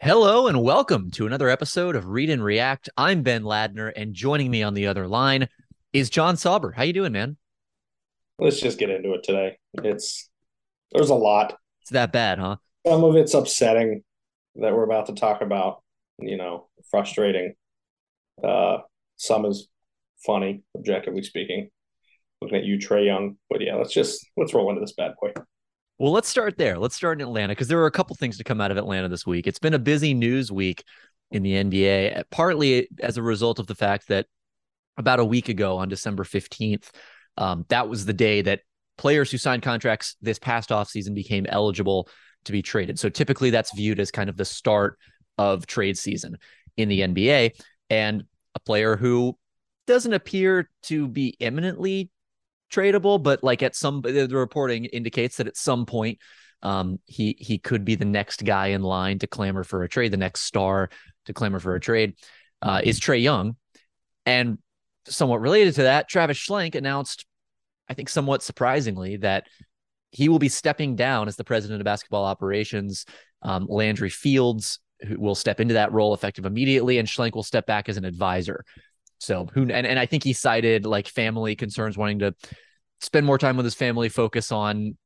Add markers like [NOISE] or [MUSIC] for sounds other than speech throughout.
Hello and welcome to another episode of Read and React. I'm Ben Ladner, and joining me on the other line is John Sauber. How you doing, man? Let's just get into it today. It's there's a lot. It's that bad, huh? Some of it's upsetting that we're about to talk about. You know, frustrating. Uh, some is funny, objectively speaking. Looking at you, Trae Young. But yeah, let's just let's roll into this bad boy. Well, let's start there. Let's start in Atlanta because there were a couple things to come out of Atlanta this week. It's been a busy news week in the NBA, partly as a result of the fact that about a week ago on December 15th, um, that was the day that players who signed contracts this past offseason became eligible to be traded. So typically that's viewed as kind of the start of trade season in the NBA. And a player who doesn't appear to be imminently tradable, but like at some the reporting indicates that at some point um, he he could be the next guy in line to clamor for a trade, the next star to clamor for a trade uh, is Trae Young, and somewhat related to that, Travis Schlenk announced, I think somewhat surprisingly, that he will be stepping down as the president of basketball operations. Um, Landry Fields will step into that role effective immediately, and Schlenk will step back as an advisor. So who and, and I think he cited like family concerns, wanting to spend more time with his family, focus on,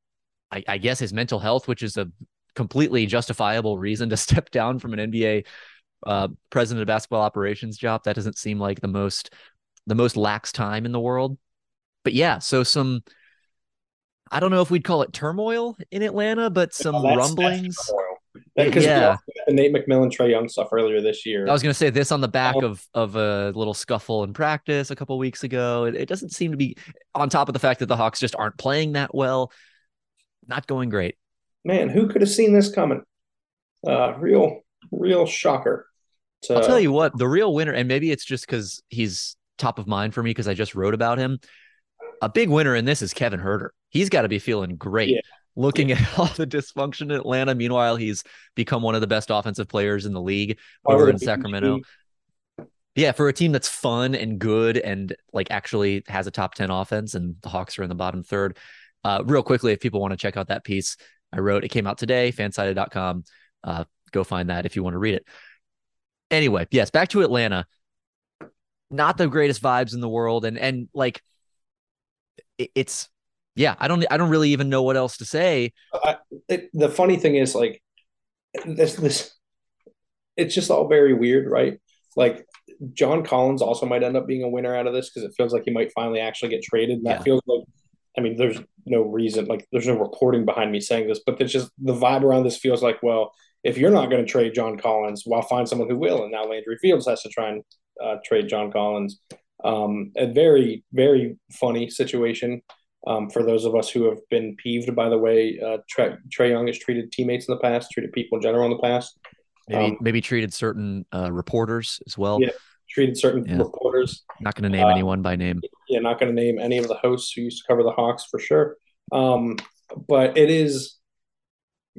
I, I guess, his mental health, which is a completely justifiable reason to [LAUGHS] step down from an NBA uh, president of basketball operations job. That doesn't seem like the most the most lax time in the world. But yeah, so some I don't know if we'd call it turmoil in Atlanta, but some oh, that's, rumblings. That's because yeah, the Nate McMillan, Trae Young stuff earlier this year. I was going to say this on the back um, of of a little scuffle in practice a couple weeks ago. It, it, doesn't seem to be on top of the fact that the Hawks just aren't playing that well. Not going great. Man, who could have seen this coming? Uh, real, real shocker. To... I'll tell you what, the real winner, and maybe it's just because he's top of mind for me because I just wrote about him. A big winner in this is Kevin Huerter. He's got to be feeling great. Yeah looking at [LAUGHS] all the dysfunction in Atlanta. Meanwhile, he's become one of the best offensive players in the league over in Sacramento. Yeah, for a team that's fun and good and like actually has a top 10 offense, and the Hawks are in the bottom third. Uh, real quickly, if people want to check out that piece I wrote, it came out today, fansided.com. Uh, go find that if you want to read it. Anyway, yes, back to Atlanta. Not the greatest vibes in the world. And and like it's yeah, I don't I don't really even know what else to say. I, it, the funny thing is like this this it's just all very weird, right? Like John Collins also might end up being a winner out of this because it feels like he might finally actually get traded. And that yeah. feels like I mean, there's no reason, like there's no recording behind me saying this, but it's just the vibe around this feels like, well, if you're not going to trade John Collins, well, find someone who will. And now Landry Fields has to try and uh, trade John Collins. Um, a very, very funny situation. Um, for those of us who have been peeved by the way uh, Trae Young has treated teammates in the past, treated people in general in the past, maybe um, maybe treated certain uh, reporters as well. Yeah, treated certain yeah. reporters. Not going to name uh, anyone by name. Yeah, not going to name any of the hosts who used to cover the Hawks for sure. Um, but it is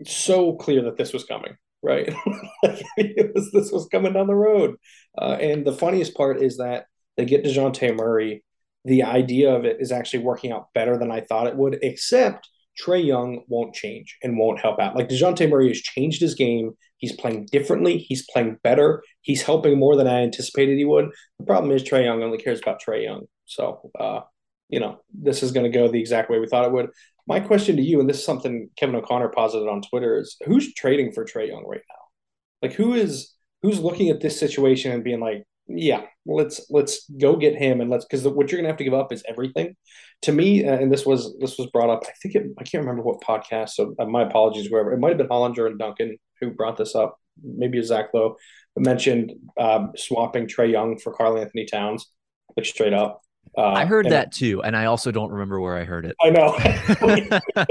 so clear that this was coming, right? [LAUGHS] was, this was coming down the road. Uh, and the funniest part is that they get Dejounte Murray the idea of it is actually working out better than I thought it would, except Trae Young won't change and won't help out. Like DeJounte Murray has changed his game. He's playing differently. He's playing better. He's helping more than I anticipated he would. The problem is Trae Young only cares about Trae Young. So, uh, you know, this is going to go the exact way we thought it would. My question to you, and this is something Kevin O'Connor posited on Twitter, is who's trading for Trae Young right now? Like, who is who's looking at this situation and being like, yeah, let's let's go get him and let's because what you're gonna have to give up is everything. To me, uh, and this was this was brought up. I think it, I can't remember what podcast. So uh, my apologies, whoever it might have been Hollinger and Duncan who brought this up. Maybe Zach Lowe mentioned um, swapping Trae Young for Karl-Anthony Towns, like straight up. Uh, I heard that too, and I also don't remember where I heard it. I know. [LAUGHS] [LAUGHS]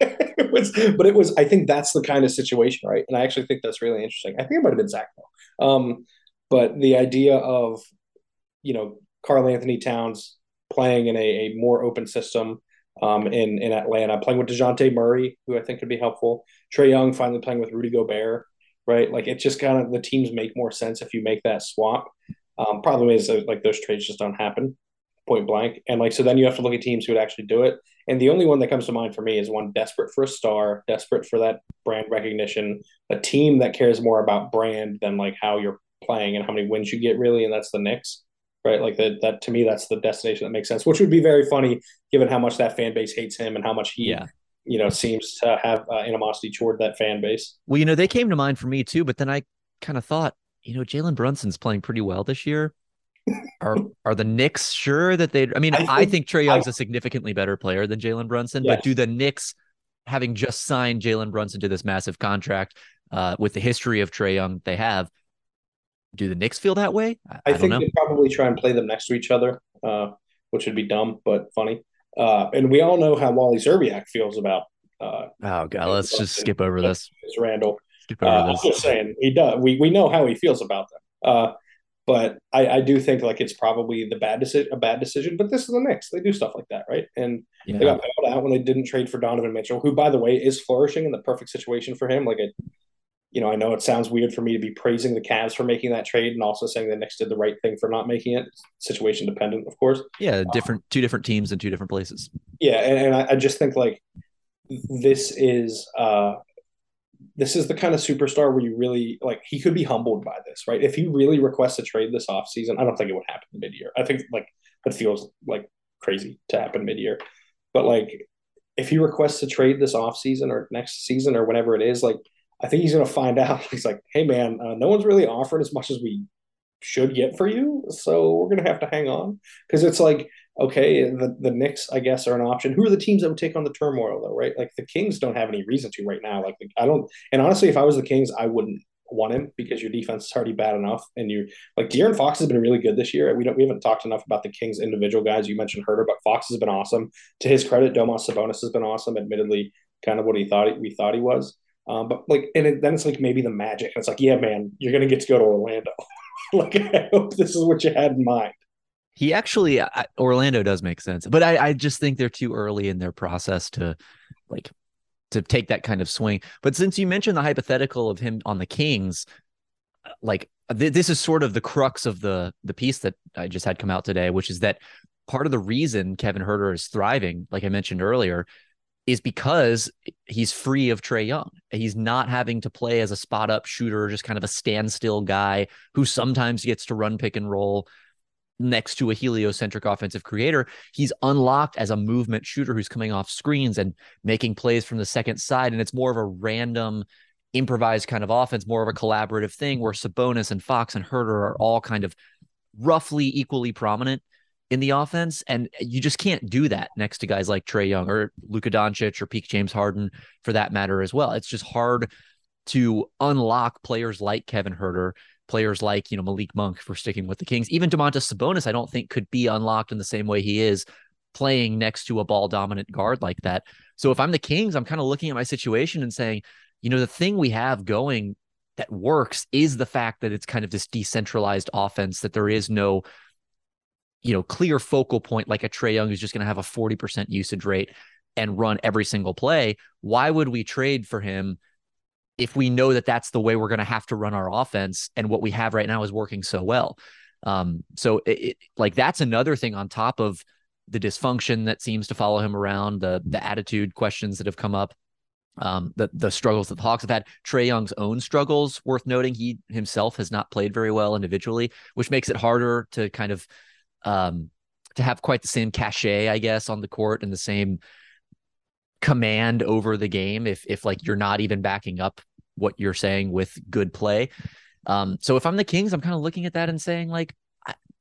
it was, but it was. I think that's the kind of situation, right? And I actually think that's really interesting. I think it might have been Zach though. Um, but the idea of, you know, Karl-Anthony Towns playing in a, a more open system um, in in Atlanta, playing with Dejounte Murray, who I think could be helpful. Trae Young finally playing with Rudy Gobert, right? Like it just kind of the teams make more sense if you make that swap. Um, problem is like those trades just don't happen. point blank. And like, so then you have to look at teams who would actually do it. And the only one that comes to mind for me is one desperate for a star, desperate for that brand recognition, a team that cares more about brand than like how you're playing and how many wins you get, really. And that's the Knicks, right? Like that, that to me, that's the destination that makes sense, which would be very funny given how much that fan base hates him and how much he, yeah. you know, seems to have uh, animosity toward that fan base. Well, you know, they came to mind for me too, but then I kind of thought, you know, Jalen Brunson's playing pretty well this year are are the Knicks sure that they? I mean, I think, I think Trae Young's I, a significantly better player than Jalen Brunson, yes. but do the Knicks, having just signed Jalen Brunson to this massive contract, uh, with the history of Trae Young they have, do the Knicks feel that way? I, I think they probably try and play them next to each other, uh, which would be dumb but funny. Uh, and we all know how Wally Szczerbiak feels about. Uh, oh god, let's just skip over this. Randle. Skip over uh, this. I'm just saying he does. We we know how he feels about them. Uh, but I, I, do think like it's probably the bad decision, a bad decision. But this is the Knicks; they do stuff like that, right? And yeah. they got bailed out when they didn't trade for Donovan Mitchell, who, by the way, is flourishing in the perfect situation for him. Like it, you know, I know it sounds weird for me to be praising the Cavs for making that trade and also saying the Knicks did the right thing for not making it. Situation dependent, of course. Yeah, different um, two different teams in two different places. Yeah, and, and I, I just think like this is uh this is the kind of superstar where you really like he could be humbled by this, right? If he really requests a trade this offseason, I don't think it would happen mid year. I think like it feels like crazy to happen mid year. But like if he requests a trade this offseason or next season or whenever it is, like I think he's gonna find out. [LAUGHS] He's like, hey man, uh, no one's really offered as much as we should get for you, so we're gonna have to hang on because it's like okay, the, the Knicks, I guess, are an option. Who are the teams that would take on the turmoil, though, right? Like the Kings don't have any reason to right now. Like I don't, and honestly, if I was the Kings, I wouldn't want him because your defense is already bad enough, and you're like De'Aaron Fox has been really good this year. We don't, we haven't talked enough about the Kings individual guys. You mentioned Huerter, but Fox has been awesome. To his credit, Domas Sabonis has been awesome. Admittedly, kind of what he thought he, we thought he was. Um, but like, and it, then it's like maybe the magic, and it's like, yeah, man, you're gonna get to go to Orlando. [LAUGHS] like, I hope this is what you had in mind. He actually Orlando does make sense, but I, I just think they're too early in their process to like to take that kind of swing. But since you mentioned the hypothetical of him on the Kings, like th- this is sort of the crux of the the piece that I just had come out today, which is that part of the reason Kevin Huerter is thriving, like I mentioned earlier, is because he's free of Trae Young. He's not having to play as a spot up shooter, just kind of a standstill guy who sometimes gets to run pick and roll next to a heliocentric offensive creator. He's unlocked as a movement shooter who's coming off screens and making plays from the second side. And it's more of a random, improvised kind of offense, more of a collaborative thing where Sabonis and Fox and Huerter are all kind of roughly equally prominent in the offense. And you just can't do that next to guys like Trae Young or Luka Doncic or peak James Harden for that matter as well. It's just hard to unlock players like Kevin Huerter players like, you know, Malik Monk for sticking with the Kings. Even Domantas Sabonis, I don't think could be unlocked in the same way he is playing next to a ball dominant guard like that. So if I'm the Kings, I'm kind of looking at my situation and saying, you know, the thing we have going that works is the fact that it's kind of this decentralized offense that there is no you know clear focal point like a Trae Young who's just going to have a 40% usage rate and run every single play. Why would we trade for him if we know that that's the way we're going to have to run our offense and what we have right now is working so well. Um, so it, it, like that's another thing on top of the dysfunction that seems to follow him around, the the attitude questions that have come up, um, the the struggles that the Hawks have had. Trae Young's own struggles worth noting. He himself has not played very well individually, which makes it harder to kind of um, to have quite the same cachet, I guess, on the court and the same command over the game if if like you're not even backing up what you're saying with good play. Um, so if I'm the Kings, I'm kind of looking at that and saying like,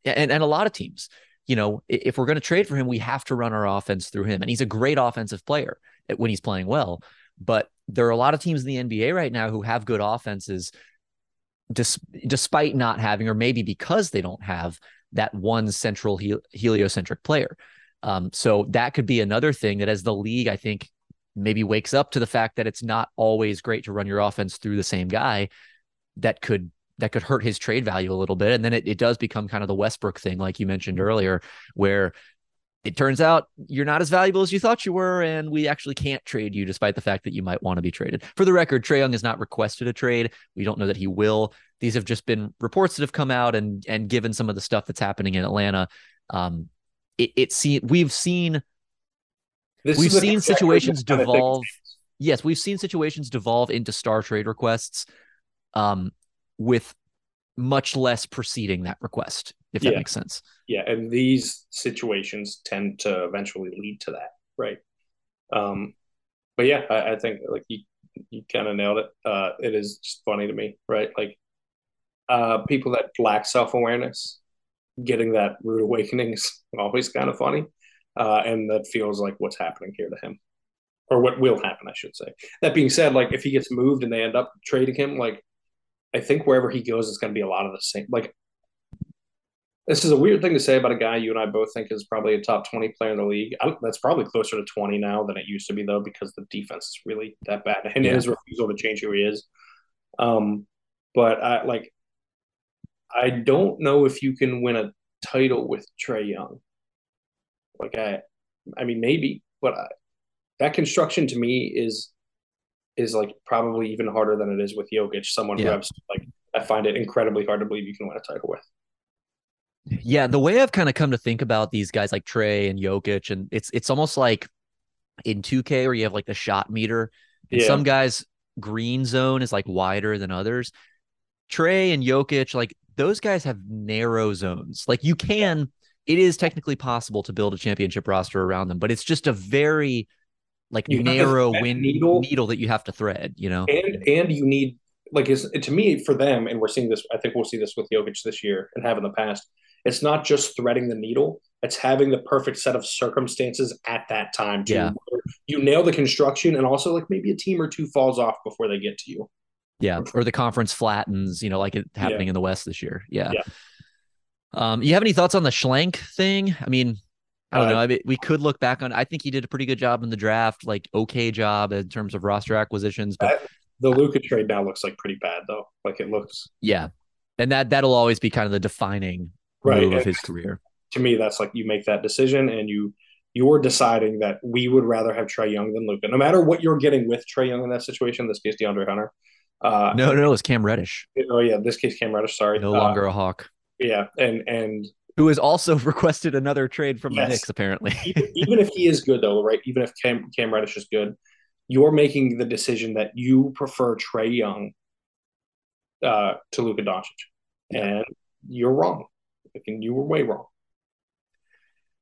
and and a lot of teams, you know, if we're going to trade for him, we have to run our offense through him, and he's a great offensive player when he's playing well. But there are a lot of teams in the NBA right now who have good offenses, despite not having, or maybe because they don't have that one central heliocentric player. Um, so that could be another thing that as the league, I think, maybe wakes up to the fact that it's not always great to run your offense through the same guy that could that could hurt his trade value a little bit. And then it, it does become kind of the Westbrook thing, like you mentioned earlier, where it turns out you're not as valuable as you thought you were, and we actually can't trade you despite the fact that you might want to be traded. For the record, Trae Young has not requested a trade. We don't know that he will. These have just been reports that have come out and and given some of the stuff that's happening in Atlanta. Um, it, it see we've seen This we've seen situations the kind of thing- devolve. Yes, we've seen situations devolve into star trade requests, um, with much less preceding that request. If that Yeah. makes sense. Yeah, and these situations tend to eventually lead to that, right? Um, but yeah, I, I think like you you kind of nailed it. Uh, it is just funny to me, right? Like uh, people that lack self awareness, getting that rude awakening is [LAUGHS] always kind of funny, uh, and that feels like what's happening here to him, or what will happen, I should say. That being said, like if he gets moved and they end up trading him, like I think wherever he goes, it's going to be a lot of the same. Like this is a weird thing to say about a guy you and I both think is probably a top 20 player in the league. I, that's probably closer to 20 now than it used to be, though, because the defense is really that bad and Yeah. his refusal to change who he is. Um, but I like, I don't know if you can win a title with Trae Young. Like I, I mean maybe, but I, that construction to me is is like probably even harder than it is with Jokic, someone who I've like I find it incredibly hard to believe you can win a title with. Yeah, the way I've kind of come to think about these guys like Trae and Jokic, and it's it's almost like in 2K where you have like the shot meter, and Yeah. some guys green zone is like wider than others. Trae and Jokic, like those guys have narrow zones. Like you can, it is technically possible to build a championship roster around them, but it's just a very like You narrow wind needle. needle that you have to thread. You know? and and you need like is to me for them, and we're seeing this. I think we'll see this with Jokic this year and have in the past. It's not just threading the needle; it's having the perfect set of circumstances at that time. To Yeah. you nail the construction, and also like maybe a team or two falls off before they get to you. Yeah, or the conference flattens, you know, like it happening Yeah. in the West this year. Yeah. Yeah. Um, you have any thoughts on the Schlenk thing? I mean, I don't Uh, know. I mean, we could look back on. I think he did a pretty good job in the draft, like okay job in terms of roster acquisitions. But The Luka trade now looks like pretty bad though. Like it looks yeah, and that that'll always be kind of the defining Right, move of his career. to me. That's like you make that decision, and you you're deciding that we would rather have Trae Young than Luka, no matter what you're getting with Trae Young in that situation. This case, DeAndre Hunter. Uh, No, no, it's Cam Reddish, Oh yeah, this case Cam Reddish. Sorry, no Uh, longer a Hawk, yeah, and and who has also [LAUGHS] requested another trade from the Yes. Knicks. Apparently, [LAUGHS] even, even if he is good though, right? Even if Cam Cam Reddish is good, you're making the decision that you prefer Trae Young uh, to Luka Doncic, and you're wrong. And you were way wrong.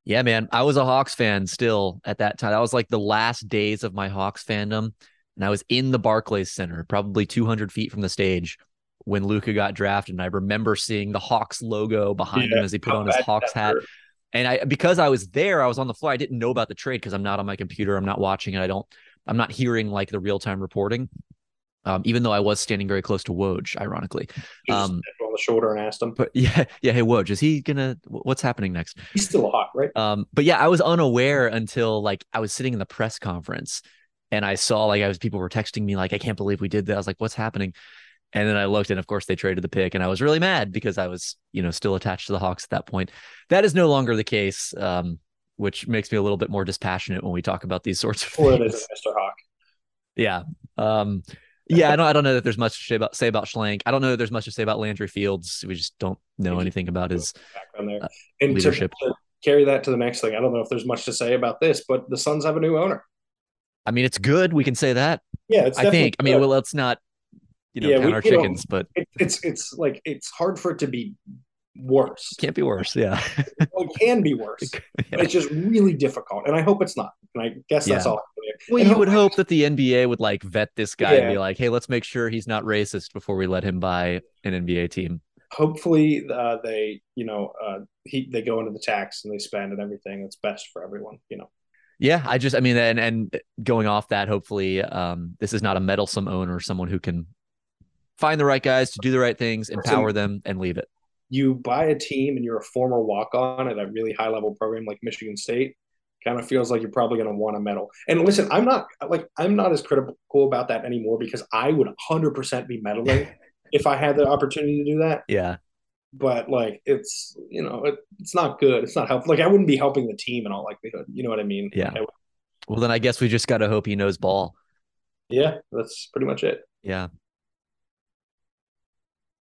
Yeah, man. I was a Hawks fan still at that time. That was like the last days of my Hawks fandom. And I was in the Barclays Center, probably 200 feet from the stage when Luka got drafted. And I remember seeing the Hawks logo behind Yeah, him as he put on his Hawks hat. hurt. And I, because I was there, I was on the floor. I didn't know about the trade because I'm not on my computer. I'm not watching it. I don't, I'm not hearing like the real time reporting. Um, even though I was standing very close to Woj, ironically. Um, tapped him on the shoulder and asked him. But [LAUGHS] yeah, yeah. Hey, Woj, is he gonna, what's happening next? He's still a hawk, right? Um, but yeah, I was unaware until like I was sitting in the press conference and I saw like I was people were texting me like I can't believe we did that. I was like, what's happening? And then I looked and of course they traded the pick and I was really mad because I was, you know, still attached to the Hawks at that point. That is no longer the case. Um, which makes me a little bit more dispassionate when we talk about these sorts of Or it things. is Mr. Hawk. [LAUGHS] Yeah. Um, yeah, I don't I don't know that there's much to say about say about Schlenk. I don't know that there's much to say about Landry Fields. We just don't know anything about his background there. Uh, and to, leadership. to carry that to the next thing, I don't know if there's much to say about this, but the Suns have a new owner. I mean, it's good. We can say that. Yeah, it's I think. I mean, good. well, let's not, you know, Yeah, count we- our you know, chickens, but it, it's it's like it's hard for it to be worse. can't be worse. Yeah. Well, it can be worse, Yeah. but it's just really difficult. And I hope it's not. And I guess that's Yeah. all. Well, And you would hope that the NBA would like vet this guy and be like, hey, let's make sure he's not racist before we let him buy an NBA team. Hopefully, uh, they you know uh, he they go into the tax and they spend and everything that's best for everyone. You know. Yeah, I just, I mean, and and going off that, hopefully, um, this is not a meddlesome owner, someone who can find the right guys to do the right things, empower them, and leave it. You buy a team and you're a former walk on at a really high level program like Michigan State, kind of feels like you're probably going to want a meddle. And listen, I'm not like I'm not as critical about that anymore because I would 100% be meddling [LAUGHS] if I had the opportunity to do that. Yeah, But like it's you know it, it's not good. It's not helpful. Like I wouldn't be helping the team in all likelihood. You know what I mean? Yeah. I well, then I guess we just got to hope he knows ball. yeah. That's pretty much it. Yeah.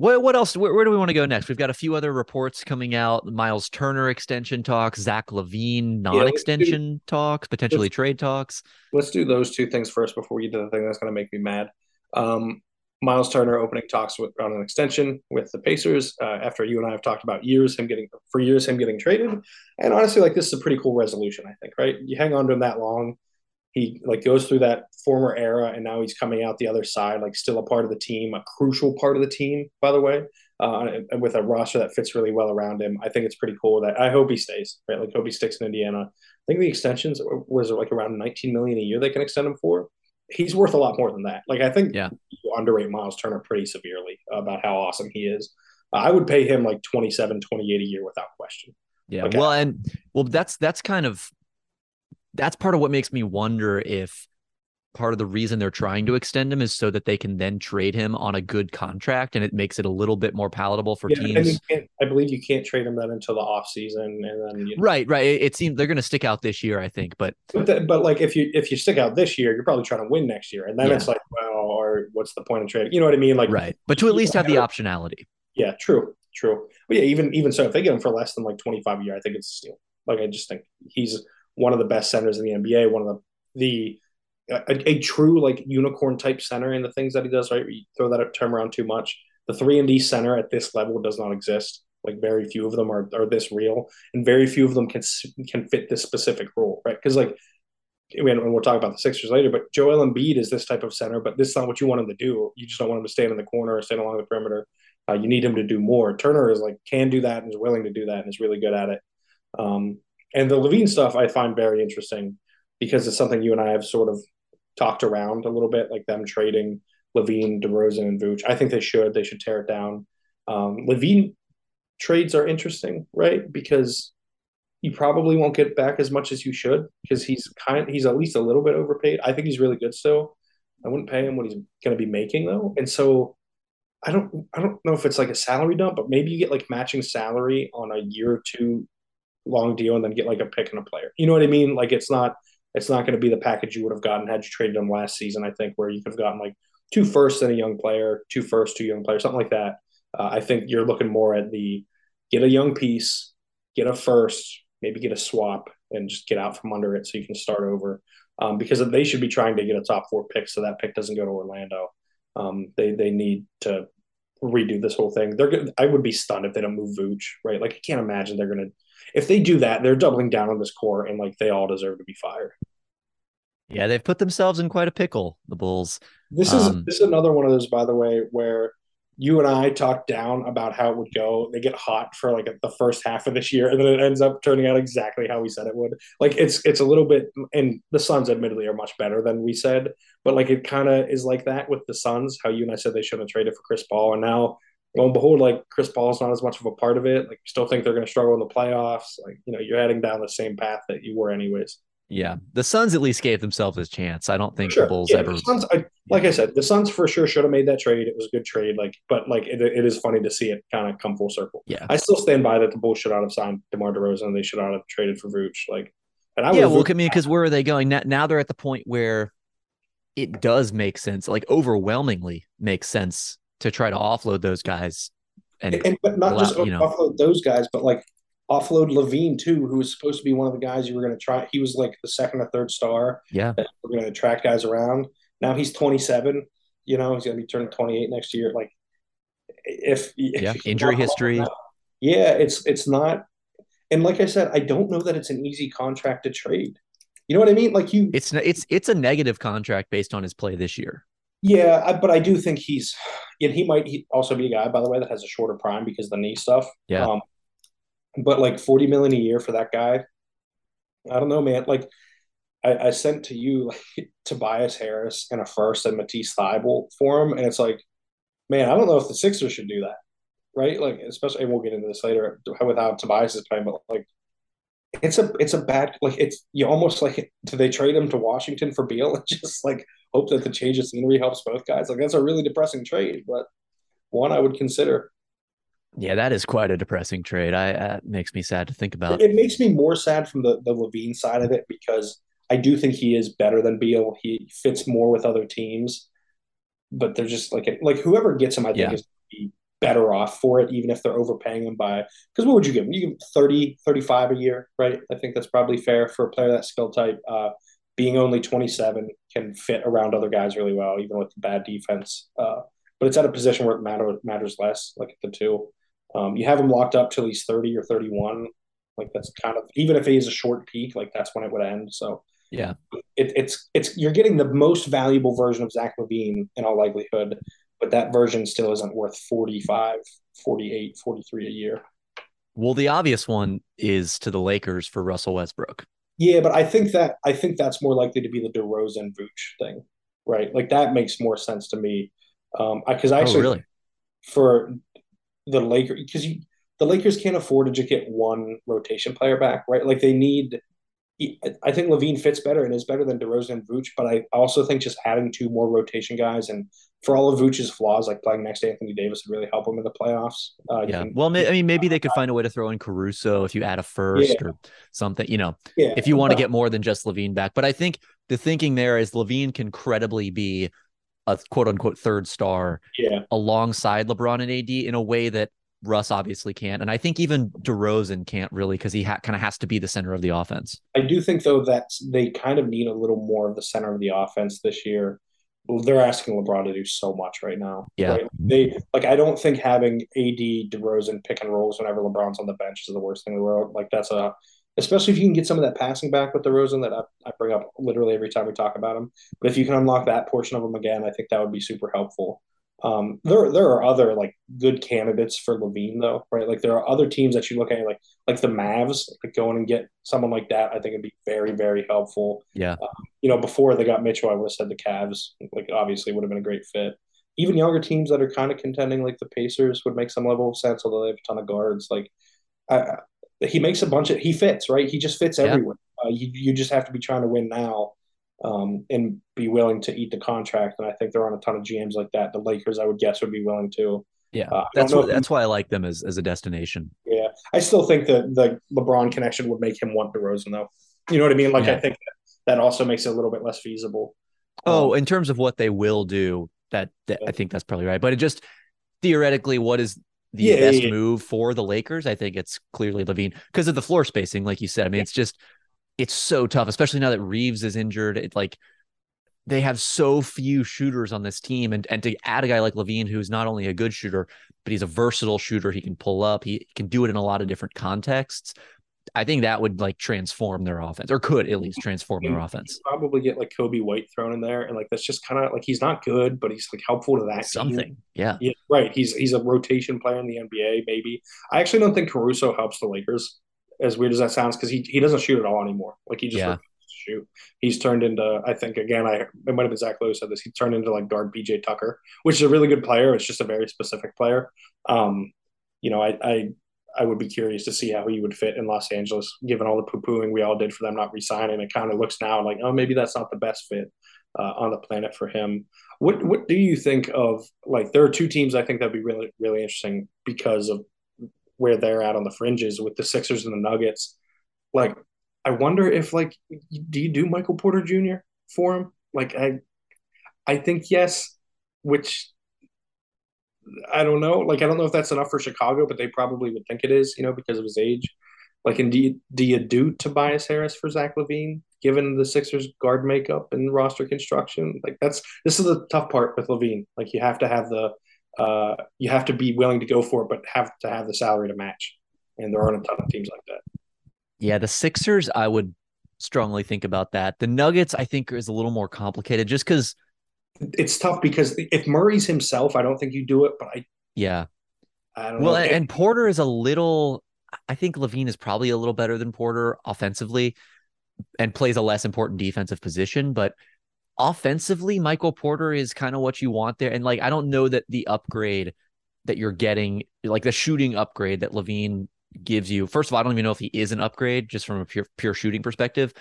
What, what else? Where, where, do we want to go next? We've got a few other reports coming out. Miles Turner extension talks, Zach LaVine non-extension yeah, talks, potentially trade talks. Let's do those two things first before we get to the thing that's going to make me mad. Um, Miles Turner opening talks with, on an extension with the Pacers uh, after you and I have talked about years him getting for years him getting traded, and honestly, like this is a pretty cool resolution. I think right. You hang on to him that long, he like goes through that former era, and now he's coming out the other side, like still a part of the team, a crucial part of the team, by the way, uh, and with a roster that fits really well around him. I think it's pretty cool that I hope he stays. Right, like hope he sticks in Indiana. I think the extensions was like around 19 million a year they can extend him for he's worth a lot more than that. Like I think yeah. you underrate Miles Turner pretty severely about how awesome he is. Uh, I would pay him like 27, 28 a year without question. Yeah. Okay. Well, and well, that's that's kind of that's part of what makes me wonder if part of the reason they're trying to extend him is so that they can then trade him on a good contract and it makes it a little bit more palatable for yeah, teams. I believe you can't trade him then until the off season and then you know. Right, right. It, it seems they're going to stick out this year, I think, but but, the, but like if you if you stick out this year, you're probably trying to win next year and then yeah. it's like, well, or what's the point of trading? You know what I mean? Like Right. But to at least have the optionality. Yeah, true. True. But yeah, even even so if they get him for less than like 25 a year, I think it's a steal. Like I just think he's one of the best centers in the NBA, one of the the a, a, true like unicorn type center in the things that he does. Right, you throw that term around too much. The three and D center at this level does not exist. Like very few of them are are this real, and very few of them can can fit this specific role. Right, because like. I mean, and we'll talk about the Sixers later, but Joel Embiid is this type of center, but this is not what you want him to do. You just don't want him to stand in the corner or stand along the perimeter. Uh, you need him to do more. Turner is like can do that and is willing to do that and is really good at it. Um, and the LaVine stuff I find very interesting because it's something you and I have sort of talked around a little bit, like them trading LaVine, DeRozan, and Vooch. I think they should. They should tear it down. Um, LaVine trades are interesting, right? Because you probably won't get back as much as you should because he's kind he's at least a little bit overpaid. I think he's really good still. I wouldn't pay him what he's going to be making though, and so I don't I don't know if it's like a salary dump, but maybe you get like matching salary on a year or two long deal and then get like a pick and a player. You know what I mean? Like it's not it's not going to be the package you would have gotten had you traded him last season. I think where you could have gotten like two firsts and a young player, two firsts, two young players, something like that. Uh, I think you're looking more at the get a young piece, get a first, maybe get a swap, and just get out from under it so you can start over. Um, because they should be trying to get a top four pick so that pick doesn't go to Orlando. Um, they they need to redo this whole thing. They're I would be stunned if they don't move Vooch, right? Like I can't imagine they're gonna if they do that, they're doubling down on this core and like they all deserve to be fired. Yeah, they've put themselves in quite a pickle, the Bulls. This is um, this is another one of those, by the way, where you and I talked down about how it would go. They get hot for like the first half of this year, and then it ends up turning out exactly how we said it would. Like it's it's a little bit, and the Suns admittedly are much better than we said, but like it kind of is like that with the Suns. How you and I said they shouldn't have traded for Chris Paul, and now lo and behold, like Chris Paul's not as much of a part of it. Like, you still think they're going to struggle in the playoffs. Like, you know, you're heading down the same path that you were, anyways. Yeah, the Suns at least gave themselves a chance. I don't think Sure. the Bulls Yeah, ever. the Suns, I, like I said, the Suns for sure should have made that trade. It was a good trade. Like, but like it, it is funny to see it kind of come full circle. Yeah. I still stand by that the Bulls should not have signed DeMar DeRozan. They should not have traded for Vooch. Like, and I yeah, well, I mean, because where are they going now? Now they're at the point where it does make sense, like overwhelmingly makes sense to try to offload those guys. And, and, but not just you know. offload those guys, but like offload LaVine too, who was supposed to be one of the guys you were going to try. He was like the second or third star. yeah, we're going to attract guys around. Now he's 27. You know, he's going to be turning 28 next year. Like, if, Yeah, if- injury history. yeah, it's it's not. And like I said, I don't know that it's an easy contract to trade. You know what I mean? Like you, it's it's it's a negative contract based on his play this year. Yeah, I, but I do think he's, and he might he also be a guy, by the way, that has a shorter prime because of the knee stuff. Yeah. Um, but like 40 million a year for that guy, I don't know, man. Like I, I sent to you like [LAUGHS] Tobias Harris and a first and Matisse Thybulle for him, and it's like, man, I don't know if the Sixers should do that, right? Like, especially, and we'll get into this later with how Tobias is playing, but like, it's a it's a bad like it's you almost like do they trade him to Washington for Beal [LAUGHS] and just like hope that the change of scenery helps both guys? Like that's a really depressing trade, but one I would consider. Yeah, that is quite a depressing trade. I that makes me sad to think about. It makes me more sad from the the LaVine side of it because I do think he is better than Beal. He fits more with other teams, but they're just like like whoever gets him, I think Yeah. is be better off for it, even if they're overpaying him by because what would you give him? You give him 30, 35 a year, right? I think that's probably fair for a player that skill type. Uh, being only 27 can fit around other guys really well, even with bad defense. Uh, but it's at a position where it matter, matters less, like at the two. Um, you have him locked up till he's 30 or 31. Like that's kind of even if he is a short peak, like that's when it would end. So Yeah, it, it's it's you're getting the most valuable version of Zach LaVine in all likelihood, but that version still isn't worth 45, 48, 43 a year. well, the obvious one is to the Lakers for Russell Westbrook. Yeah, but I think that I think that's more likely to be the DeRozan Vooch thing, right? Like that makes more sense to me. Um, because I Oh, actually really? for the Lakers because you the Lakers can't afford to just get one rotation player back, right? Like they need. I think LaVine fits better and is better than DeRozan and Vooch, but I also think just adding two more rotation guys and for all of Vooch's flaws, like playing next to Anthony Davis would really help him in the playoffs. Uh, Yeah. can- Well, I mean, maybe they could find a way to throw in Caruso if you add a first Yeah. or something. You know, yeah. if you want to get more than just LaVine back. But I think the thinking there is LaVine can credibly be a quote unquote third star yeah, alongside LeBron and AD in a way that Russ obviously can't. And I think even DeRozan can't really because he ha- kind of has to be the center of the offense. I do think though that they kind of need a little more of the center of the offense this year. They're asking LeBron to do so much right now. Yeah. right? They like I don't think having AD DeRozan pick and rolls whenever LeBron's on the bench is the worst thing in the world. Like that's a especially if you can get some of that passing back with DeRozan that I, I bring up literally every time we talk about him. But if you can unlock that portion of him again, I think that would be super helpful. Um, there there are other like good candidates for LaVine though, right? Like there are other teams that you look at like like the Mavs, like going and get someone like that. I think it'd be very very helpful Yeah. you know, before they got Mitchell, I would have said the Cavs, like obviously would have been a great fit. Even younger teams that are kind of contending, like the Pacers, would make some level of sense, although they have a ton of guards. Like, I, he makes a bunch of he fits right. He just fits Yeah. everywhere. Uh, you you just have to be trying to win now, um, and be willing to eat the contract. And I think there aren't a ton of GMs like that. The Lakers, I would guess, would be willing to. Yeah. Uh, that's what, that's why I like them as, as a destination. Yeah, I still think that the LeBron connection would make him want DeRozan, though. You know what I mean? Like, Yeah. I think that, that also makes it a little bit less feasible. Oh, Um, in terms of what they will do, that, that I think that's probably right. But it just theoretically, what is the Yeah, yeah, best yeah. move for the Lakers? I think it's clearly LaVine because of the floor spacing, like you said. I mean, it's just it's so tough, especially now that Reeves is injured. It like they have so few shooters on this team, and and to add a guy like LaVine, who's not only a good shooter, but he's a versatile shooter. He can pull up. He can do it in a lot of different contexts. I think that would like transform their offense, or could at least transform their offense. probably get like Coby White thrown in there, and like that's just kind of like he's not good, but he's like helpful to that team. Something, yeah. Yeah, right. He's he's a rotation player in the NBA. Maybe I actually don't think Caruso helps the Lakers. As weird as that sounds, because he he doesn't shoot at all anymore. Like he just Yeah. shoot. He's turned into I think again I it might have been Zach Lewis said this. He turned into like guard PJ Tucker, which is a really good player. It's just a very specific player. Um, you know I I I would be curious to see how he would fit in Los Angeles, given all the poo pooing we all did for them not resigning. It kind of looks now like, oh, maybe that's not the best fit uh, on the planet for him. What What do you think of? Like, there are two teams I think that'd be really really interesting because of where they're at on the fringes with the Sixers and the Nuggets. Like, I wonder if like, do you do Michael Porter Jr. for him? Like, I, I think yes, which I don't know. Like, I don't know if that's enough for Chicago, but they probably would think it is, you know, because of his age. Like, indeed, do you do Tobias Harris for Zach LaVine, given the Sixers guard makeup and roster construction? Like, that's this is the tough part with LaVine. Like, you have to have the uh, you have to be willing to go for it, but have to have the salary to match. And there aren't a ton of teams like that. Yeah, the Sixers, I would strongly think about that. The Nuggets, I think, is a little more complicated just because it's tough because if Murray's himself, I don't think you do it, but I yeah. I don't well, know. and, and Porter is a little I think LaVine is probably a little better than Porter offensively and plays a less important defensive position, but offensively, Michael Porter is kind of what you want there. And like, I don't know that the upgrade that you're getting, like the shooting upgrade that LaVine gives you. First of all, I don't even know if he is an upgrade just from a pure pure shooting perspective.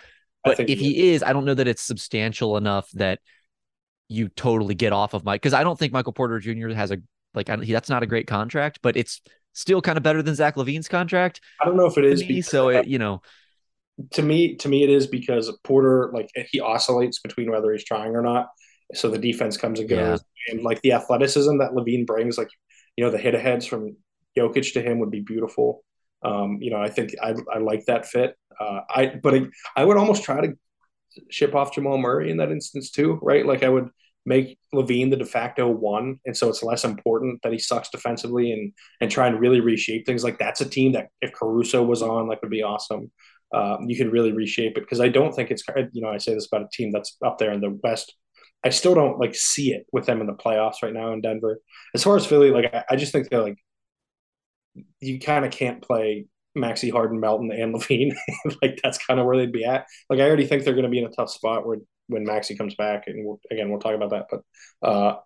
But if he, he is, I don't know that it's substantial enough that you totally get off of Mike because I don't think Michael Porter Jr. has a like I he, that's not a great contract, but it's still kind of better than Zach LaVine's contract. I don't know if it is. Me, so it, you know, to me, to me, it is because Porter like he oscillates between whether he's trying or not. So the defense comes and goes, yeah. and like the athleticism that LaVine brings, like you know the hit aheads from Jokic to him would be beautiful. Um, you know, I think I, I like that fit. Uh, I but I, I would almost try to ship off Jamal Murray in that instance too, right? Like I would make LaVine the de facto one, and so it's less important that he sucks defensively and and try and really reshape things. Like that's a team that if Caruso was on, like would be awesome um, you could really reshape it because I don't think it's you know I say this about a team that's up there in the West. I still don't like see it with them in the playoffs right now in Denver. As far as Philly, like I, I just think they're like you kind of can't play Maxey Harden, Melton, and [LAUGHS] LaVine. like that's kind of where they'd be at. Like I already think they're going to be in a tough spot where when Maxey comes back, and we'll, again we'll talk about that. But uh,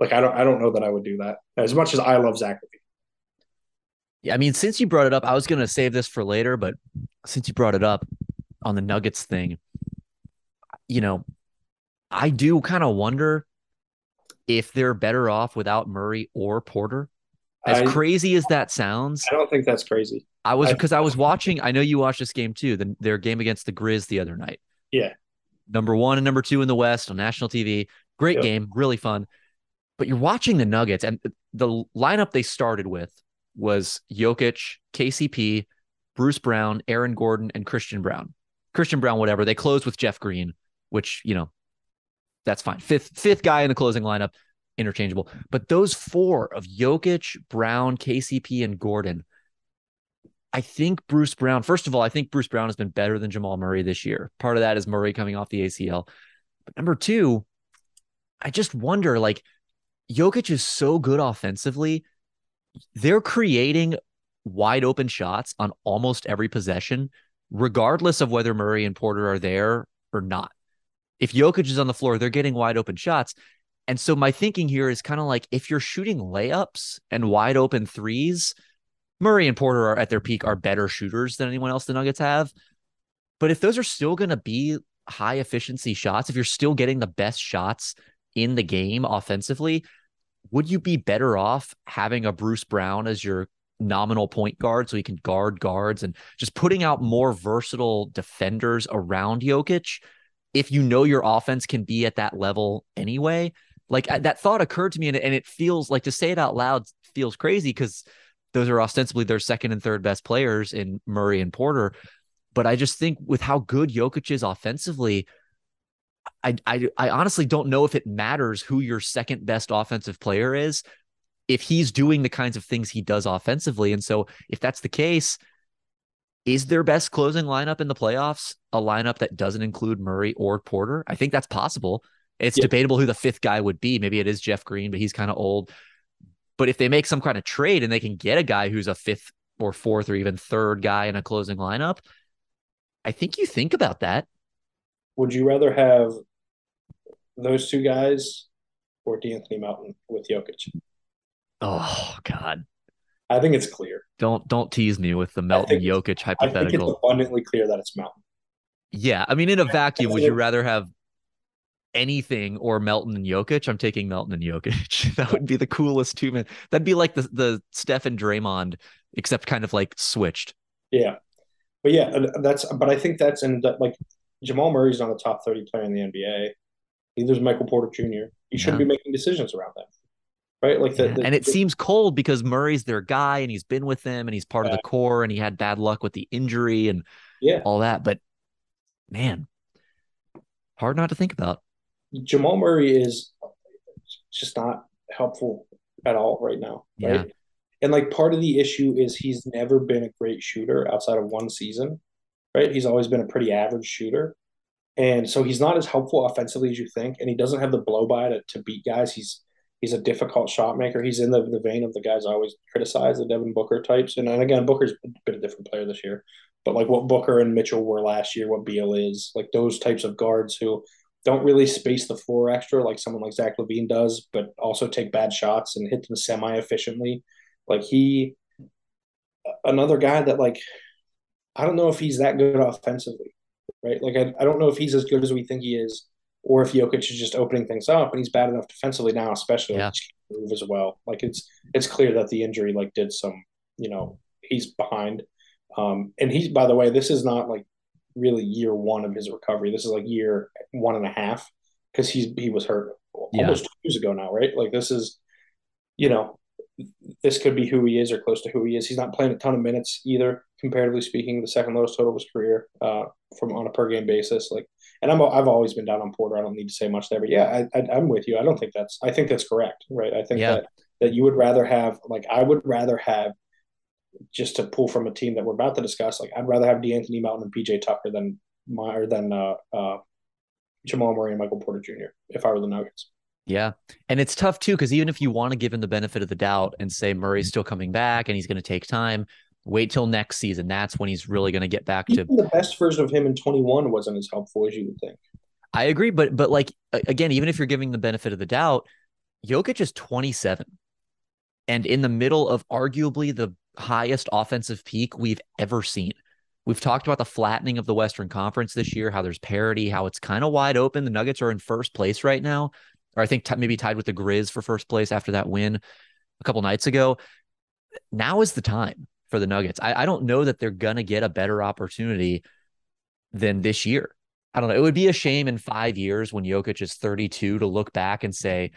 like I don't I don't know that I would do that as much as I love Zach LaVine. Yeah, I mean, since you brought it up, I was going to save this for later, but since you brought it up on the Nuggets thing, you know, I do kind of wonder if they're better off without Murray or Porter. As I, crazy as that sounds, I don't think that's crazy. I was because I, I, was watching. I know you watched this game too. The, their game against the Grizz the other night. Yeah, number one and number two in the West on national TV. Great yep. game, really fun. But you're watching the Nuggets and the lineup they started with was Jokic, KCP, Bruce Brown, Aaron Gordon, and Christian Braun. Christian Braun, whatever. They closed with Jeff Green, which, you know, that's fine. Fifth, fifth guy in the closing lineup, interchangeable. But those four of Jokic, Brown, KCP, and Gordon, I think Bruce Brown, first of all, I think Bruce Brown has been better than Jamal Murray this year. Part of that is Murray coming off the ACL. But number two, I just wonder like Jokic is so good offensively they're creating wide open shots on almost every possession, regardless of whether Murray and Porter are there or not. If Jokic is on the floor, they're getting wide open shots. And so my thinking here is kind of like if you're shooting layups and wide open threes, Murray and Porter are at their peak are better shooters than anyone else the Nuggets have. But if those are still going to be high efficiency shots, if you're still getting the best shots in the game offensively, would you be better off having a Bruce Brown as your nominal point guard so he can guard guards and just putting out more versatile defenders around Jokic if you know your offense can be at that level anyway? Like that thought occurred to me and it, and it feels like to say it out loud feels crazy because those are ostensibly their second and third best players in Murray and Porter. But I just think with how good Jokic is offensively, I, I I honestly don't know if it matters who your second best offensive player is if he's doing the kinds of things he does offensively. And so if that's the case, is their best closing lineup in the playoffs a lineup that doesn't include Murray or Porter? I think that's possible. It's yeah. debatable who the fifth guy would be. Maybe it is Jeff Green, but he's kind of old. But if they make some kind of trade and they can get a guy who's a fifth or fourth or even third guy in a closing lineup, I think you think about that. Would you rather have those two guys or De'Anthony Melton with Jokic? Oh God. I think it's clear. Don't don't tease me with the Melton Jokic I think it's hypothetical. abundantly clear that it's Melton. Yeah, I mean, in a vacuum, would you rather have anything or Melton and Jokic? I'm taking Melton and Jokic. [LAUGHS] that would be the coolest two men. That'd be like the the Steph and Draymond, except kind of like switched. Yeah, but yeah, that's. But I think that's in that like Jamal Murray's not a top thirty player in the NBA. Neither's Michael Porter Jr. You shouldn't Yeah. be making decisions around that, right? Like the, Yeah, and it the- seems cold because Murray's their guy and he's been with them and he's part of the core and he had bad luck with the injury and yeah. all that. But man, hard not to think about. Jamal Murray is just not helpful at all right now, right? Yeah. And like part of the issue is he's never been a great shooter outside of one season, right? He's always been a pretty average shooter. And so he's not as helpful offensively as you think, and he doesn't have the blow by to, to beat guys. He's he's a difficult shot maker. He's in the, the vein of the guys I always criticize, the Devin Booker types. And, and again, Booker's been a different player this year. But like what Booker and Mitchell were last year, what Beal is, like those types of guards who don't really space the floor extra like someone like Zach LaVine does, but also take bad shots and hit them semi efficiently. Like he, another guy that like, I don't know if he's that good offensively, right? Like I, I don't know if he's as good as we think he is, or if Jokic is just opening things up and he's bad enough defensively now, especially Yeah. move as well. Like it's it's clear that the injury like did some, you know, he's behind. Um, and he's by the way, this is not like really year one of his recovery. This is like year one and a half because he's he was hurt Yeah. almost two years ago now, right? Like this is, you know, this could be who he is or close to who he is. He's not playing a ton of minutes either, comparatively speaking. The second lowest total of his career uh, from on a per game basis. Like, and I'm I've always been down on Porter. I don't need to say much there, but yeah, I, I, I'm with you. I don't think that's. I think that's correct, right? I think Yeah. that that you would rather have like I would rather have just to pull from a team that we're about to discuss. Like I'd rather have D'Anthony Melton and PJ Tucker than my or than uh, uh, Jamal Murray and Michael Porter Jr. If I were the Nuggets. Yeah. And it's tough too, because even if you want to give him the benefit of the doubt and say Murray's mm-hmm. still coming back and he's going to take time, wait till next season. That's when he's really going to get back to. Even the best version of him in 21 wasn't as helpful as you would think. I agree. But, but like, again, even if you're giving the benefit of the doubt, Jokic is 27 and in the middle of arguably the highest offensive peak we've ever seen. We've talked about the flattening of the Western Conference this year, how there's parity, how it's kind of wide open. The Nuggets are in first place right now, or I think t- maybe tied with the Grizz for first place after that win a couple nights ago. Now is the time for the Nuggets. I, I don't know that they're going to get a better opportunity than this year. I don't know. It would be a shame in five years when Jokic is 32 to look back and say,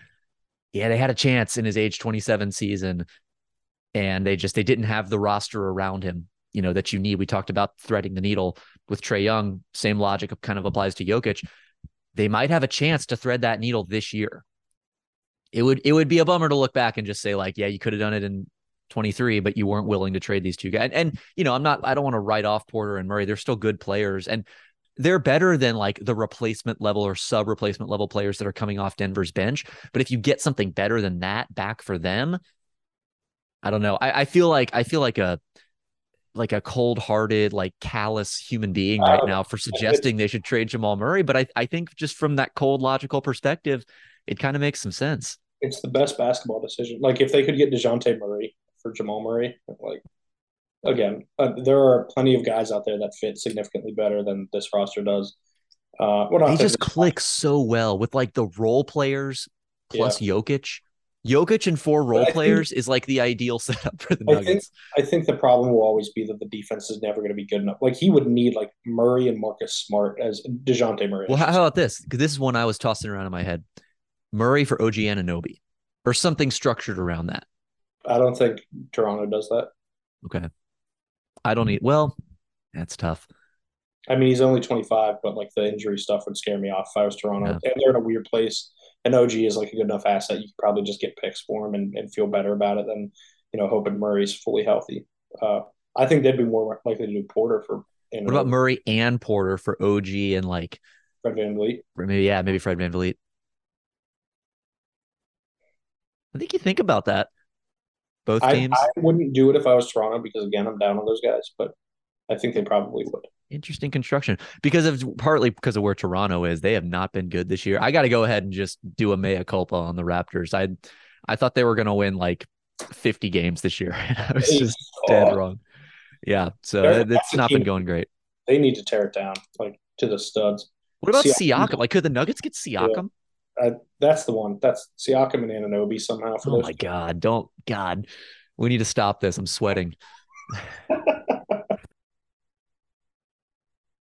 yeah, they had a chance in his age 27 season and they just they didn't have the roster around him, you know, that you need. We talked about threading the needle with Trae Young. Same logic kind of applies to Jokic. They might have a chance to thread that needle this year. It would it would be a bummer to look back and just say like, yeah, you could have done it in 23, but you weren't willing to trade these two guys. And, and you know, I'm not I don't want to write off Porter and Murray. They're still good players and they're better than like the replacement level or sub replacement level players that are coming off Denver's bench. But if you get something better than that back for them, I don't know. I, I feel like I feel like a like a cold hearted, like callous human being right Uh, now for [LAUGHS] suggesting they should trade Jamal Murray. But I, I think just from that cold logical perspective, it kind of makes some sense. It's the best basketball decision. Like if they could get Dejounte Murray for Jamal Murray, like again, uh, there are plenty of guys out there that fit significantly better than this roster does. Uh, well, They just this- click so well with like the role players plus Jokic. Jokic and four role think- players is like the ideal [LAUGHS] setup for the I think Nuggets. I think the problem will always be that the defense is never going to be good enough. Like he would need like Murray and Marcus Smart as Dejounte Murray. Well, how about this? Because this is one I was tossing around in my head. Murray for OG Anunoby or something structured around that. I don't think Toronto does that. Okay. I don't need, well, that's tough. I mean, he's only 25, but like the injury stuff would scare me off if I was Toronto. Yeah. And they're in a weird place. And OG is like a good enough asset. You could probably just get picks for him and, and feel better about it than, you know, hoping Murray's fully healthy. Uh, I think they'd be more likely to do Porter for. What about Murray and Porter for OG and like Fred VanVleet? maybe, yeah, maybe Fred VanVleet? I think you think about that. Both I, teams. I wouldn't do it if I was Toronto because, again, I'm down on those guys, but I think they probably would. Interesting construction because of partly because of where Toronto is. They have not been good this year. I got to go ahead and just do a mea culpa on the Raptors. I I thought they were going to win like 50 games this year. [LAUGHS] I was just dead Oh. wrong. Yeah. So They're- it's not been going great. They need to tear it down, like to the studs. What about Siakam. Siakam? Like, could the Nuggets get Siakam? Uh, that's the one. That's Siakam and Anunoby somehow for Oh my God. Don't, God. We need to stop this. I'm sweating. [LAUGHS]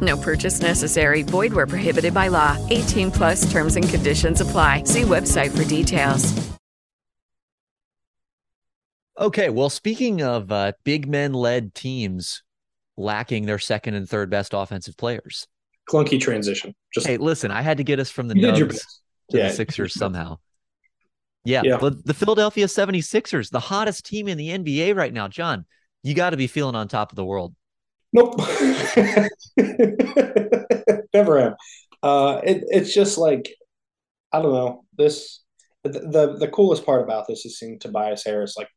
No purchase necessary. Void where prohibited by law. 18 plus terms and conditions apply. See website for details. Okay. Well, speaking of uh, big men led teams lacking their second and third best offensive players. Clunky transition. Just Hey, listen, I had to get us from the you did your Nugs best. to Yeah, the Sixers somehow. Yeah, Yeah. The, the Philadelphia 76ers, the hottest team in the NBA right now. John, you got to be feeling on top of the world. Nope. [LAUGHS] Never am. Uh, it, it's just like I don't know. This the, the the coolest part about this is seeing Tobias Harris like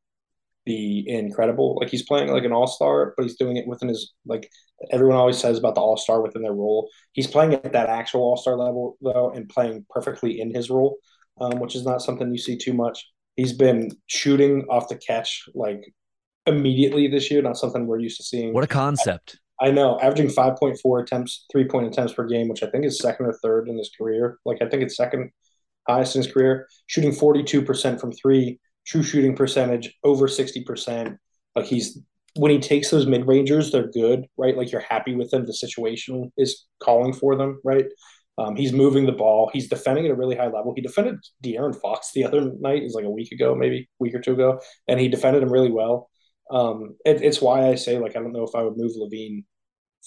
be incredible. Like he's playing like an all star, but he's doing it within his like everyone always says about the all star within their role. He's playing at that actual all star level though, and playing perfectly in his role, um, which is not something you see too much. He's been shooting off the catch like immediately this year, not something we're used to seeing. What a concept. I know, averaging 5.4 attempts, three point attempts per game, which I think is second or third in his career. Like, I think it's second highest in his career. Shooting 42% from three, true shooting percentage over 60%. Like, he's when he takes those mid rangers, they're good, right? Like, you're happy with them. The situation is calling for them, right? Um, he's moving the ball. He's defending at a really high level. He defended De'Aaron Fox the other night. It was like a week ago, maybe a week or two ago, and he defended him really well. Um, it, it's why I say like I don't know if I would move LaVine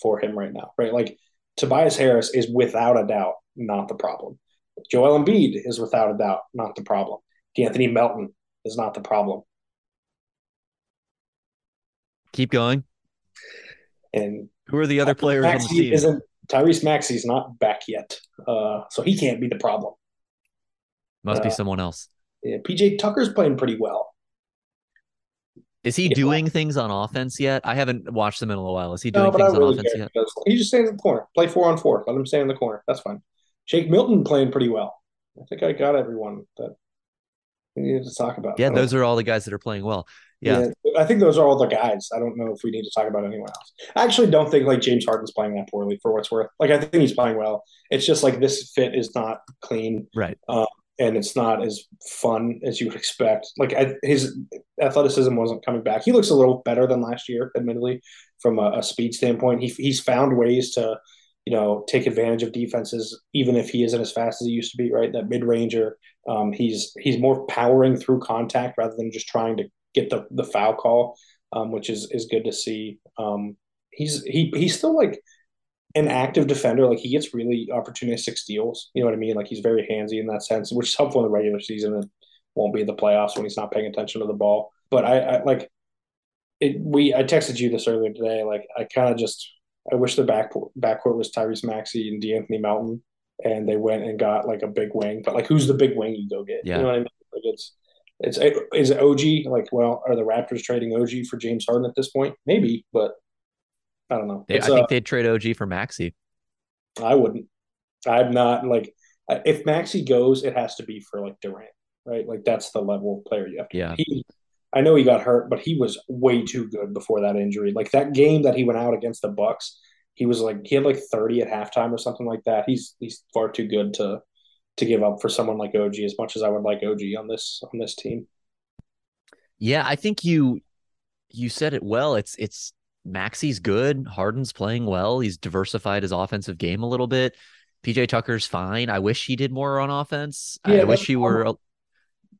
for him right now, right? Like Tobias Harris is without a doubt not the problem. Joel Embiid is without a doubt not the problem. D'Anthony Melton is not the problem, Keep going. and Who are the other players on the team? isn't Tyrese Maxey's not back yet, uh, so he can't be the problem. Must be uh, someone else. Yeah, PJ Tucker's playing pretty well. Is he yeah. doing things on offense yet? I haven't watched him in a little while. Is he doing I things on offense yet? he just stays in the corner. Play four on four. Let him stay in the corner. That's fine. Shake Milton playing pretty well. I think I got everyone that we needed to talk about. Yeah, those are all the guys that are playing well. Yeah. I think those are all the guys. I don't know if we need to talk about anyone else. I actually don't think like James Harden's playing that poorly for what's worth. Like I think he's playing well. It's just like this fit is not clean Right. Uh, and it's not as fun as you would expect. Like I, his athleticism wasn't coming back. He looks a little better than last year, admittedly, from a, a speed standpoint. He, he's found ways to, you know, take advantage of defenses, even if he isn't as fast as he used to be. Right, that mid ranger. Um, he's he's more powering through contact rather than just trying to get the the foul call, um, which is is good to see. Um, he's he he's still like an active defender. Like he gets really opportunistic steals. You know what I mean? Like he's very handsy in that sense, which is helpful in the regular season and won't be in the playoffs when he's not paying attention to the ball. But I, I like it. We I texted you this earlier today. Like I kind of just I wish the back backcourt was Tyrese Maxey and D'Anthony Melton, and they went and got like a big wing. But like, who's the big wing you go get? Yeah. You know what I mean? Like it's. It's is it OG like well are the Raptors trading OG for James Harden at this point? Maybe, but I don't know. They, I think uh, they'd trade OG for Maxey. I wouldn't. I'm not like if Maxey goes, it has to be for like Durant, right? Like that's the level of player you have. To Yeah. He, I know he got hurt, but he was way too good before that injury. Like that game that he went out against the Bucks, he was like he had like 30 at halftime or something like that. He's he's far too good to to give up for someone like OG as much as I would like OG on this on this team. Yeah, I think you you said it well. It's it's Maxey's good. Harden's playing well. He's diversified his offensive game a little bit. PJ Tucker's fine. I wish he did more on offense. I wish he were a,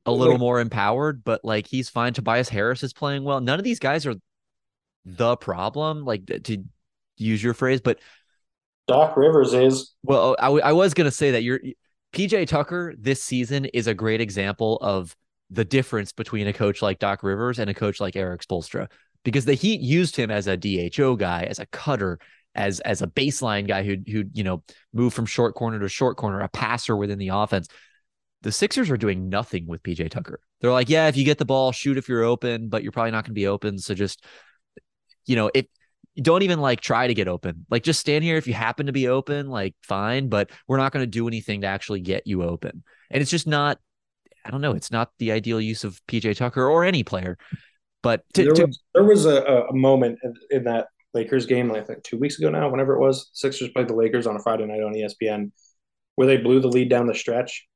a little more empowered, but like he's fine. Tobias Harris is playing well. None of these guys are the problem, like to use your phrase, but Doc Rivers is well, oh, I, w- I was going to say that you're PJ Tucker this season is a great example of the difference between a coach like Doc Rivers and a coach like Erik Spoelstra because the Heat used him as a DHO guy, as a cutter, as as a baseline guy who who you know moved from short corner to short corner, a passer within the offense. The Sixers are doing nothing with PJ Tucker. They're like, yeah, if you get the ball, shoot if you're open, but you're probably not going to be open. So just, you know, if don't even like try to get open. Like just stand here if you happen to be open, like fine, but we're not going to do anything to actually get you open. And it's just not I don't know, it's not the ideal use of PJ Tucker or any player. But to, there to was there was a, a moment in, in that Lakers game, I think two weeks ago now, whenever it was, Sixers played the Lakers on a Friday night on ESPN, where they blew the lead down the stretch.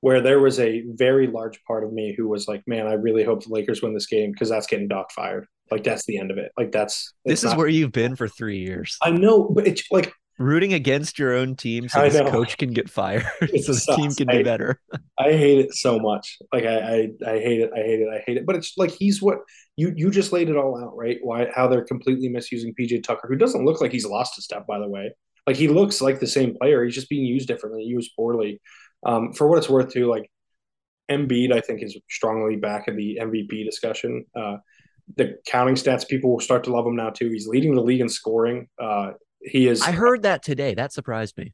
Where there was a very large part of me who was like, "Man, I really hope the Lakers win this game because that's getting Doc fired. Like that's the end of it. Like that's this is not- where you've been for three years. I know, but it's like Rooting against your own team so this coach can get fired. It so the team can I- do better. [LAUGHS] I hate it so much. Like I, I, I hate it. I hate it. I hate it. But it's like he's what you you just laid it all out, right? Why how they're completely misusing PJ Tucker, who doesn't look like he's lost a step, by the way. Like he looks like the same player. He's just being used differently, used poorly. Um, for what it's worth, too, like Embiid, I think is strongly back in the MVP discussion. Uh, the counting stats, people will start to love him now too. He's leading the league in scoring. Uh, he is I heard that today. That surprised me.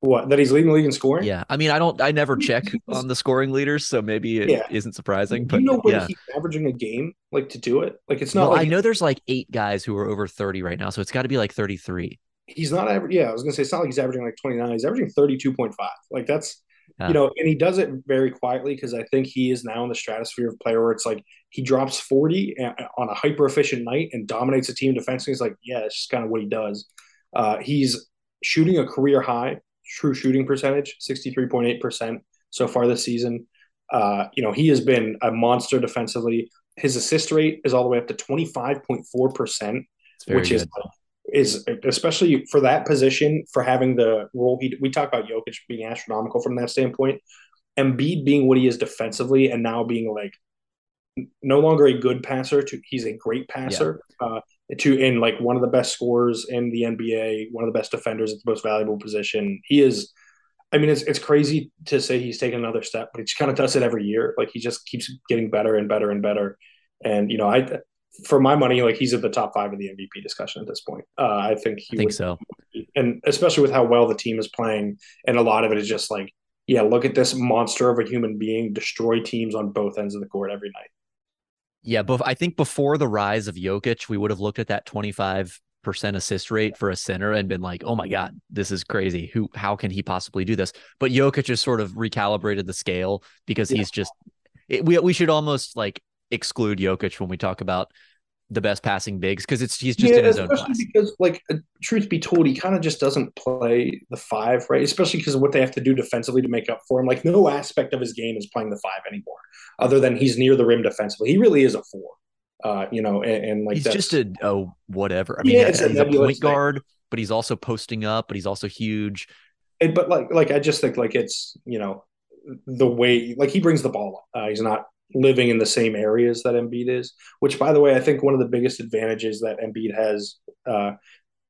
what that he's leading the league in scoring. Yeah. I mean, I don't I never check on the scoring leaders, so maybe it Yeah. not surprising. But you know what yeah. he's averaging a game like to do it? Like it's not Well, like I know there's like eight guys who are over 30 right now, so it's got to be like 33. he's not aver- yeah i was gonna say it's not like he's averaging like 29 he's averaging 32.5 like that's Yeah. you know and he does it very quietly because i think he is now in the stratosphere of player where it's like he drops 40 a- on a hyper efficient night and dominates a team defensively he's like yeah it's just kind of what he does uh, he's shooting a career high true shooting percentage 63.8% so far this season uh, you know he has been a monster defensively his assist rate is all the way up to 25.4% which good. is is especially for that position for having the role he we talk about Jokic being astronomical from that standpoint. Embiid being what he is defensively and now being like no longer a good passer to he's a great passer uh, to in like one of the best scorers in the NBA, one of the best defenders at the most valuable position. He is I mean it's it's crazy to say he's taken another step, but he just kind of does it every year. Like he just keeps getting better and better and better. And you know, I for my money, like he's at the top five of the MVP discussion at this point. Uh, I think he I think would, so. and especially with how well the team is playing, and a lot of it is just like, yeah, look at this monster of a human being destroy teams on both ends of the court every night. Yeah, but I think before the rise of Jokic, we would have looked at that 25% assist rate for a center and been like, "Oh my god, this is crazy. Who how can he possibly do this?" But Jokic has sort of recalibrated the scale because Yeah. he's just it, we we should almost like exclude Jokic when we talk about the best passing bigs because it's he's just in his own especially class. because, like, uh, truth be told, he kind of just doesn't play the five, right? Especially because of what they have to do defensively to make up for him. Like, no aspect of his game is playing the five anymore, other than he's near the rim defensively. He really is a four, uh, you know, and, and like he's that's- just a oh whatever. I mean, Yeah, yeah, he's a point thing. guard, but he's also posting up, but he's also huge. And, but like like I just think like it's you know the way like he brings the ball up. Uh, he's not living in the same areas that Embiid is. Which by the way, I think one of the biggest advantages that Embiid has uh,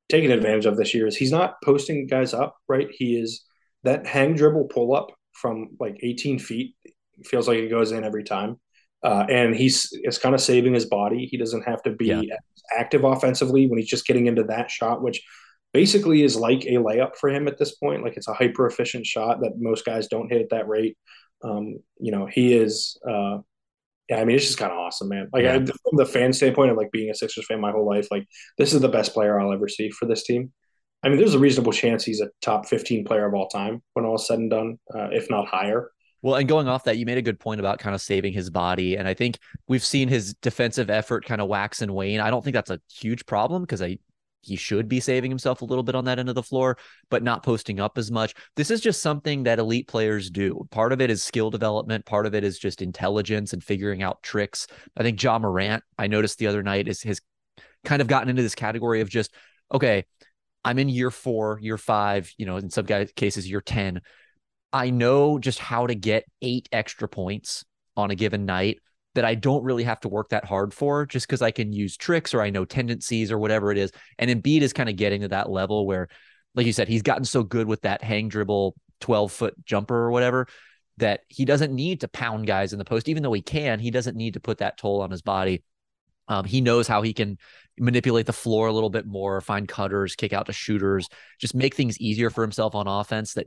taken advantage of this year is he's not posting guys up. Right, he is that hang dribble pull up from like 18 feet feels like it goes in every time. Uh, and he's it's kind of saving his body. He doesn't have to be Yeah. active offensively when he's just getting into that shot, which basically is like a layup for him at this point. Like it's a hyper efficient shot that most guys don't hit at that rate. Um, you know, he is uh, yeah, I mean, it's just kind of awesome, man. Like Yeah. I, from the fan standpoint of like being a Sixers fan my whole life, like this is the best player I'll ever see for this team. I mean, there's a reasonable chance he's a top 15 player of all time when all is said and done, uh, if not higher. Well, and going off that, you made a good point about kind of saving his body. And I think we've seen his defensive effort kind of wax and wane. I don't think that's a huge problem because I he should be saving himself a little bit on that end of the floor, but not posting up as much. This is just something that elite players do. Part of it is skill development, part of it is just intelligence and figuring out tricks. I think Ja Morant, I noticed the other night, is has kind of gotten into this category of just, okay, I'm in year four, year five, you know, in some guys cases, year 10. I know just how to get eight extra points on a given night that I don't really have to work that hard for just because I can use tricks or I know tendencies or whatever it is. And Embiid is kind of getting to that level where, like you said, he's gotten so good with that hang dribble 12 foot jumper or whatever that he doesn't need to pound guys in the post, even though he can. He doesn't need to put that toll on his body. Um, he knows how he can manipulate the floor a little bit more, find cutters, kick out to shooters, just make things easier for himself on offense that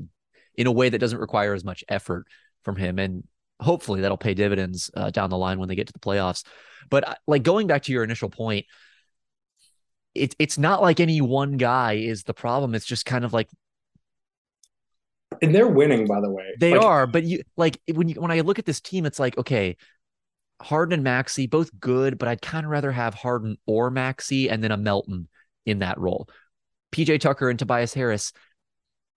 in a way that doesn't require as much effort from him. And hopefully that'll pay dividends uh, down the line when they get to the playoffs. But uh, like going back to your initial point, it's it's not like any one guy is the problem. It's just kind of like And they're winning, by the way. they Like, are. But you like when you when I look at this team, it's like okay, Harden and Maxey both good, but I'd kind of rather have Harden or Maxey and then a Melton in that role. PJ Tucker and Tobias Harris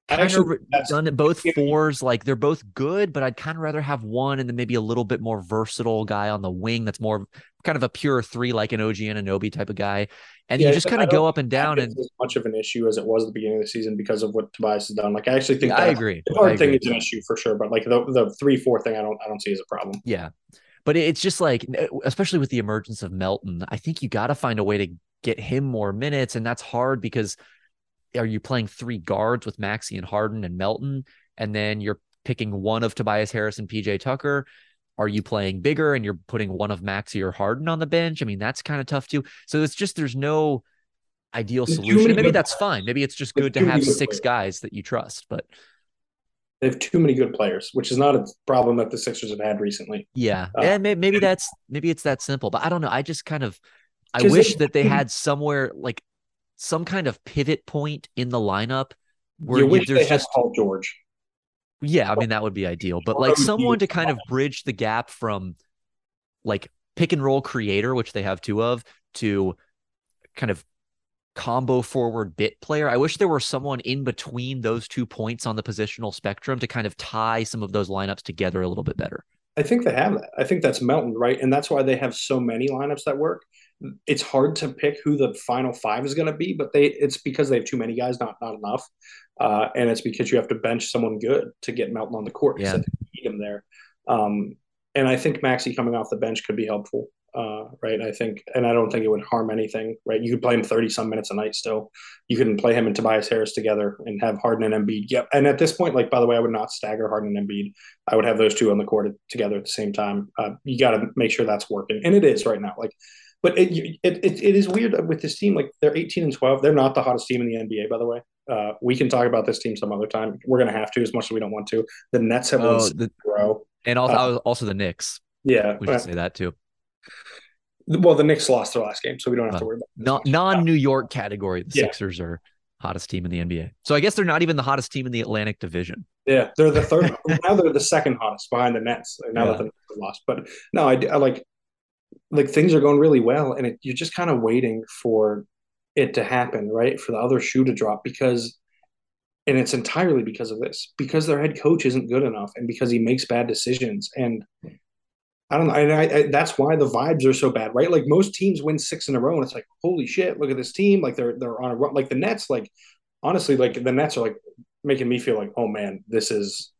kind of actually- that's- done it both fours. Like they're both good, but I'd kind of rather have one and then maybe a little bit more versatile guy on the wing that's more kind of a pure three, like an OG Anunoby type of guy. And Yeah, you just kind of go up and down. And as much of an issue as it was at the beginning of the season because of what Tobias has done. Like I actually think Yeah, I agree. The I guard thing is an issue for sure, but like the the three four thing, I don't I don't see as a problem. yeah, but it's just like, eh, especially with the emergence of Melton, I think you got to find a way to get him more minutes. And that's hard because are you playing three guards with Maxey and Harden and Melton? And then you're picking one of Tobias Harris and PJ Tucker. Are you playing bigger and you're putting one of Maxey or Harden on the bench? I mean, that's kind of tough too. So it's just there's no ideal solution. maybe that's fine. Maybe it's just There's good to have six players. guys that you trust. But They have too many good players, which is not a problem that the Sixers have had recently. yeah, Uh, and maybe, maybe that's maybe it's that simple. But I don't know. I just kind of I wish they- that they [CLEARS THROAT] had somewhere like some kind of pivot point in the lineup where you wish there's they had just Paul George. Yeah, I mean that would be ideal, but like someone to kind of bridge the gap from like pick and roll creator, which they have two of, to kind of combo forward bit player. I wish there were someone in between those two points on the positional spectrum to kind of tie some of those lineups together a little bit better. I think they have that. I think that's Melton, right? And that's why they have so many lineups that work. It's hard to pick who the final five is going to be, but they it's because they have too many guys, not not enough, uh, and it's because you have to bench someone good to get Melton on the court. Yeah. Think need him there, um, and I think Maxey coming off the bench could be helpful, uh, right? I think, and I don't think it would harm anything, right? You could play him thirty some minutes a night still. You can play him and Tobias Harris together and have Harden and Embiid. Yep. And at this point, like by the way, I would not stagger Harden and Embiid. I would have those two on the court together at the same time. Uh, you got to make sure that's working, and it is right now. Like, but it, it it it is weird with this team. Like they're eighteen and twelve. They're not the hottest team in the NBA, by the way. Uh, we can talk about this team some other time. We're gonna have to, as much as we don't want to. The Nets have won Oh, the, row. and also Uh, also the Knicks. Yeah. We should say that too. Well, the Knicks lost their last game, so we don't have Uh, to worry about. non non New York category, the Yeah. Sixers are hottest team in the NBA. So I guess they're not even the hottest team in the Atlantic Division. Yeah, they're the third. [LAUGHS] now they're the second hottest behind the Nets. Now Yeah. that the Nets have lost, but no, I, I like like things are going really well, and it, you're just kind of waiting for it to happen, right? For the other shoe to drop because, and it's entirely because of this, because their head coach isn't good enough, and because he makes bad decisions, and I don't know, and I, I, that's why the vibes are so bad, right? Like most teams win six in a row, and it's like, holy shit, look at this team, like they're they're on a run. Like the Nets, like honestly, like the Nets are like making me feel like, oh man, this is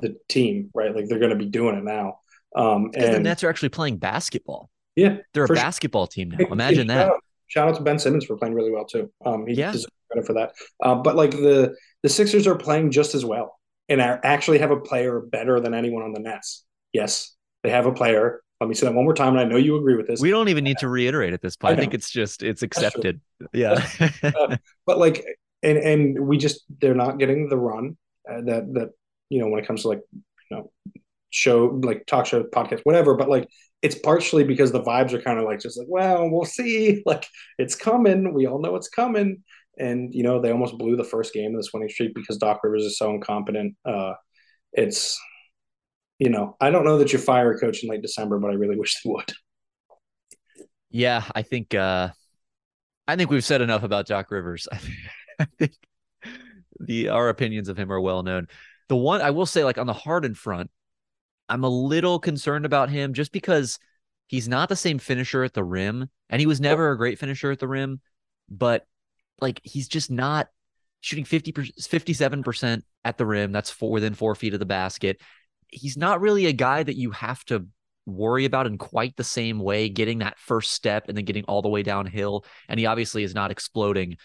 the team, right? Like they're going to be doing it now. Um, Because the Nets are actually playing basketball. Yeah, They're a sure. basketball team now. Imagine shout that. Out, shout out to Ben Simmons for playing really well too. Um, he Yeah. deserves credit for that. Uh, but like the the Sixers are playing just as well, and are, actually have a player better than anyone on the Nets. Yes, they have a player. Let me say that one more time, and I know you agree with this. We don't even need to reiterate at this point. I I, think it's just it's accepted. Yeah. Uh, but like, and and we just they're not getting the run uh, that that you know when it comes to like you know show like talk show podcast whatever. But like it's partially because the vibes are kind of like just like, well, we'll see. [LAUGHS] Like it's coming. We all know it's coming. And you know, they almost blew the first game of this winning streak because Doc Rivers is so incompetent. Uh, it's you know, I don't know that you fire a coach in late December, but I really wish they would. Yeah, I think uh I think we've said enough about Doc Rivers. [LAUGHS] I think the our opinions of him are well known. The one I will say, like on the Harden front, I'm a little concerned about him just because he's not the same finisher at the rim, and he was never a great finisher at the rim, but like he's just not shooting 50 57% at the rim. That's four within four feet of the basket. He's not really a guy that you have to worry about in quite the same way, getting that first step and then getting all the way downhill. And he obviously is not exploding,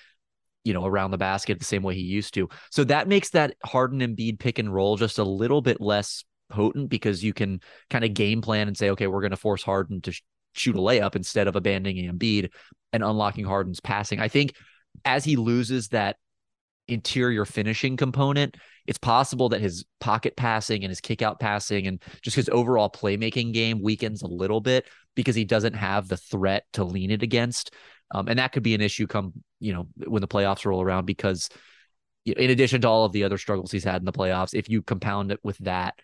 you know, around the basket the same way he used to. So that makes that Harden Embiid pick and roll just a little bit less potent because you can kind of game plan and say, okay, we're going to force Harden to sh- shoot a layup instead of abandoning Embiid and unlocking Harden's passing. I think as he loses that interior finishing component, it's possible that his pocket passing and his kick out passing and just his overall playmaking game weakens a little bit because he doesn't have the threat to lean it against. Um, and that could be an issue come, you know, when the playoffs roll around because in addition to all of the other struggles he's had in the playoffs, if you compound it with that,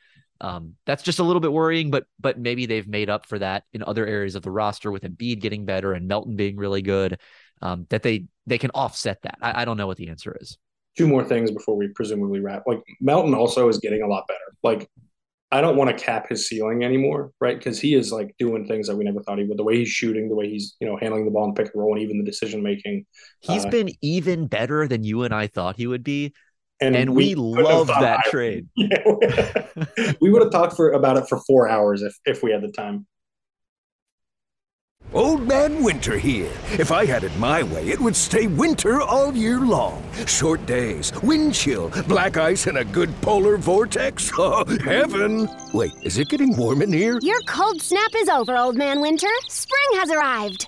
um, that's just a little bit worrying, but but maybe they've made up for that in other areas of the roster with Embiid getting better and Melton being really good. Um, that they they can offset that. I, I don't know what the answer is. Two more things before we presumably wrap. Like Melton also is getting a lot better. Like I don't want to cap his ceiling anymore, right? Because he is like doing things that we never thought he would. The way he's shooting, the way he's you know handling the ball and pick and roll, and even the decision making. He's uh, been even better than you and I thought he would be. And, and we, we love that trade. [LAUGHS] we [LAUGHS] would have talked for about it for four hours if if we had the time. Old Man Winter here. If I had it my way, it would stay winter all year long. Short days, wind chill, black ice, and a good polar vortex. [LAUGHS] Oh, heaven! Wait, is it getting warm in here? Your cold snap is over, Old Man Winter. Spring has arrived.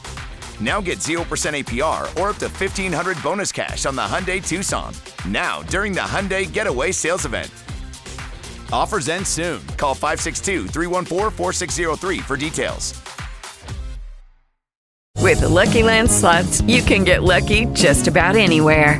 Now get 0% APR or up to 1500 bonus cash on the Hyundai Tucson. Now, during the Hyundai Getaway Sales Event. Offers end soon. Call 562 314 4603 for details. With the Lucky Land slots, you can get lucky just about anywhere.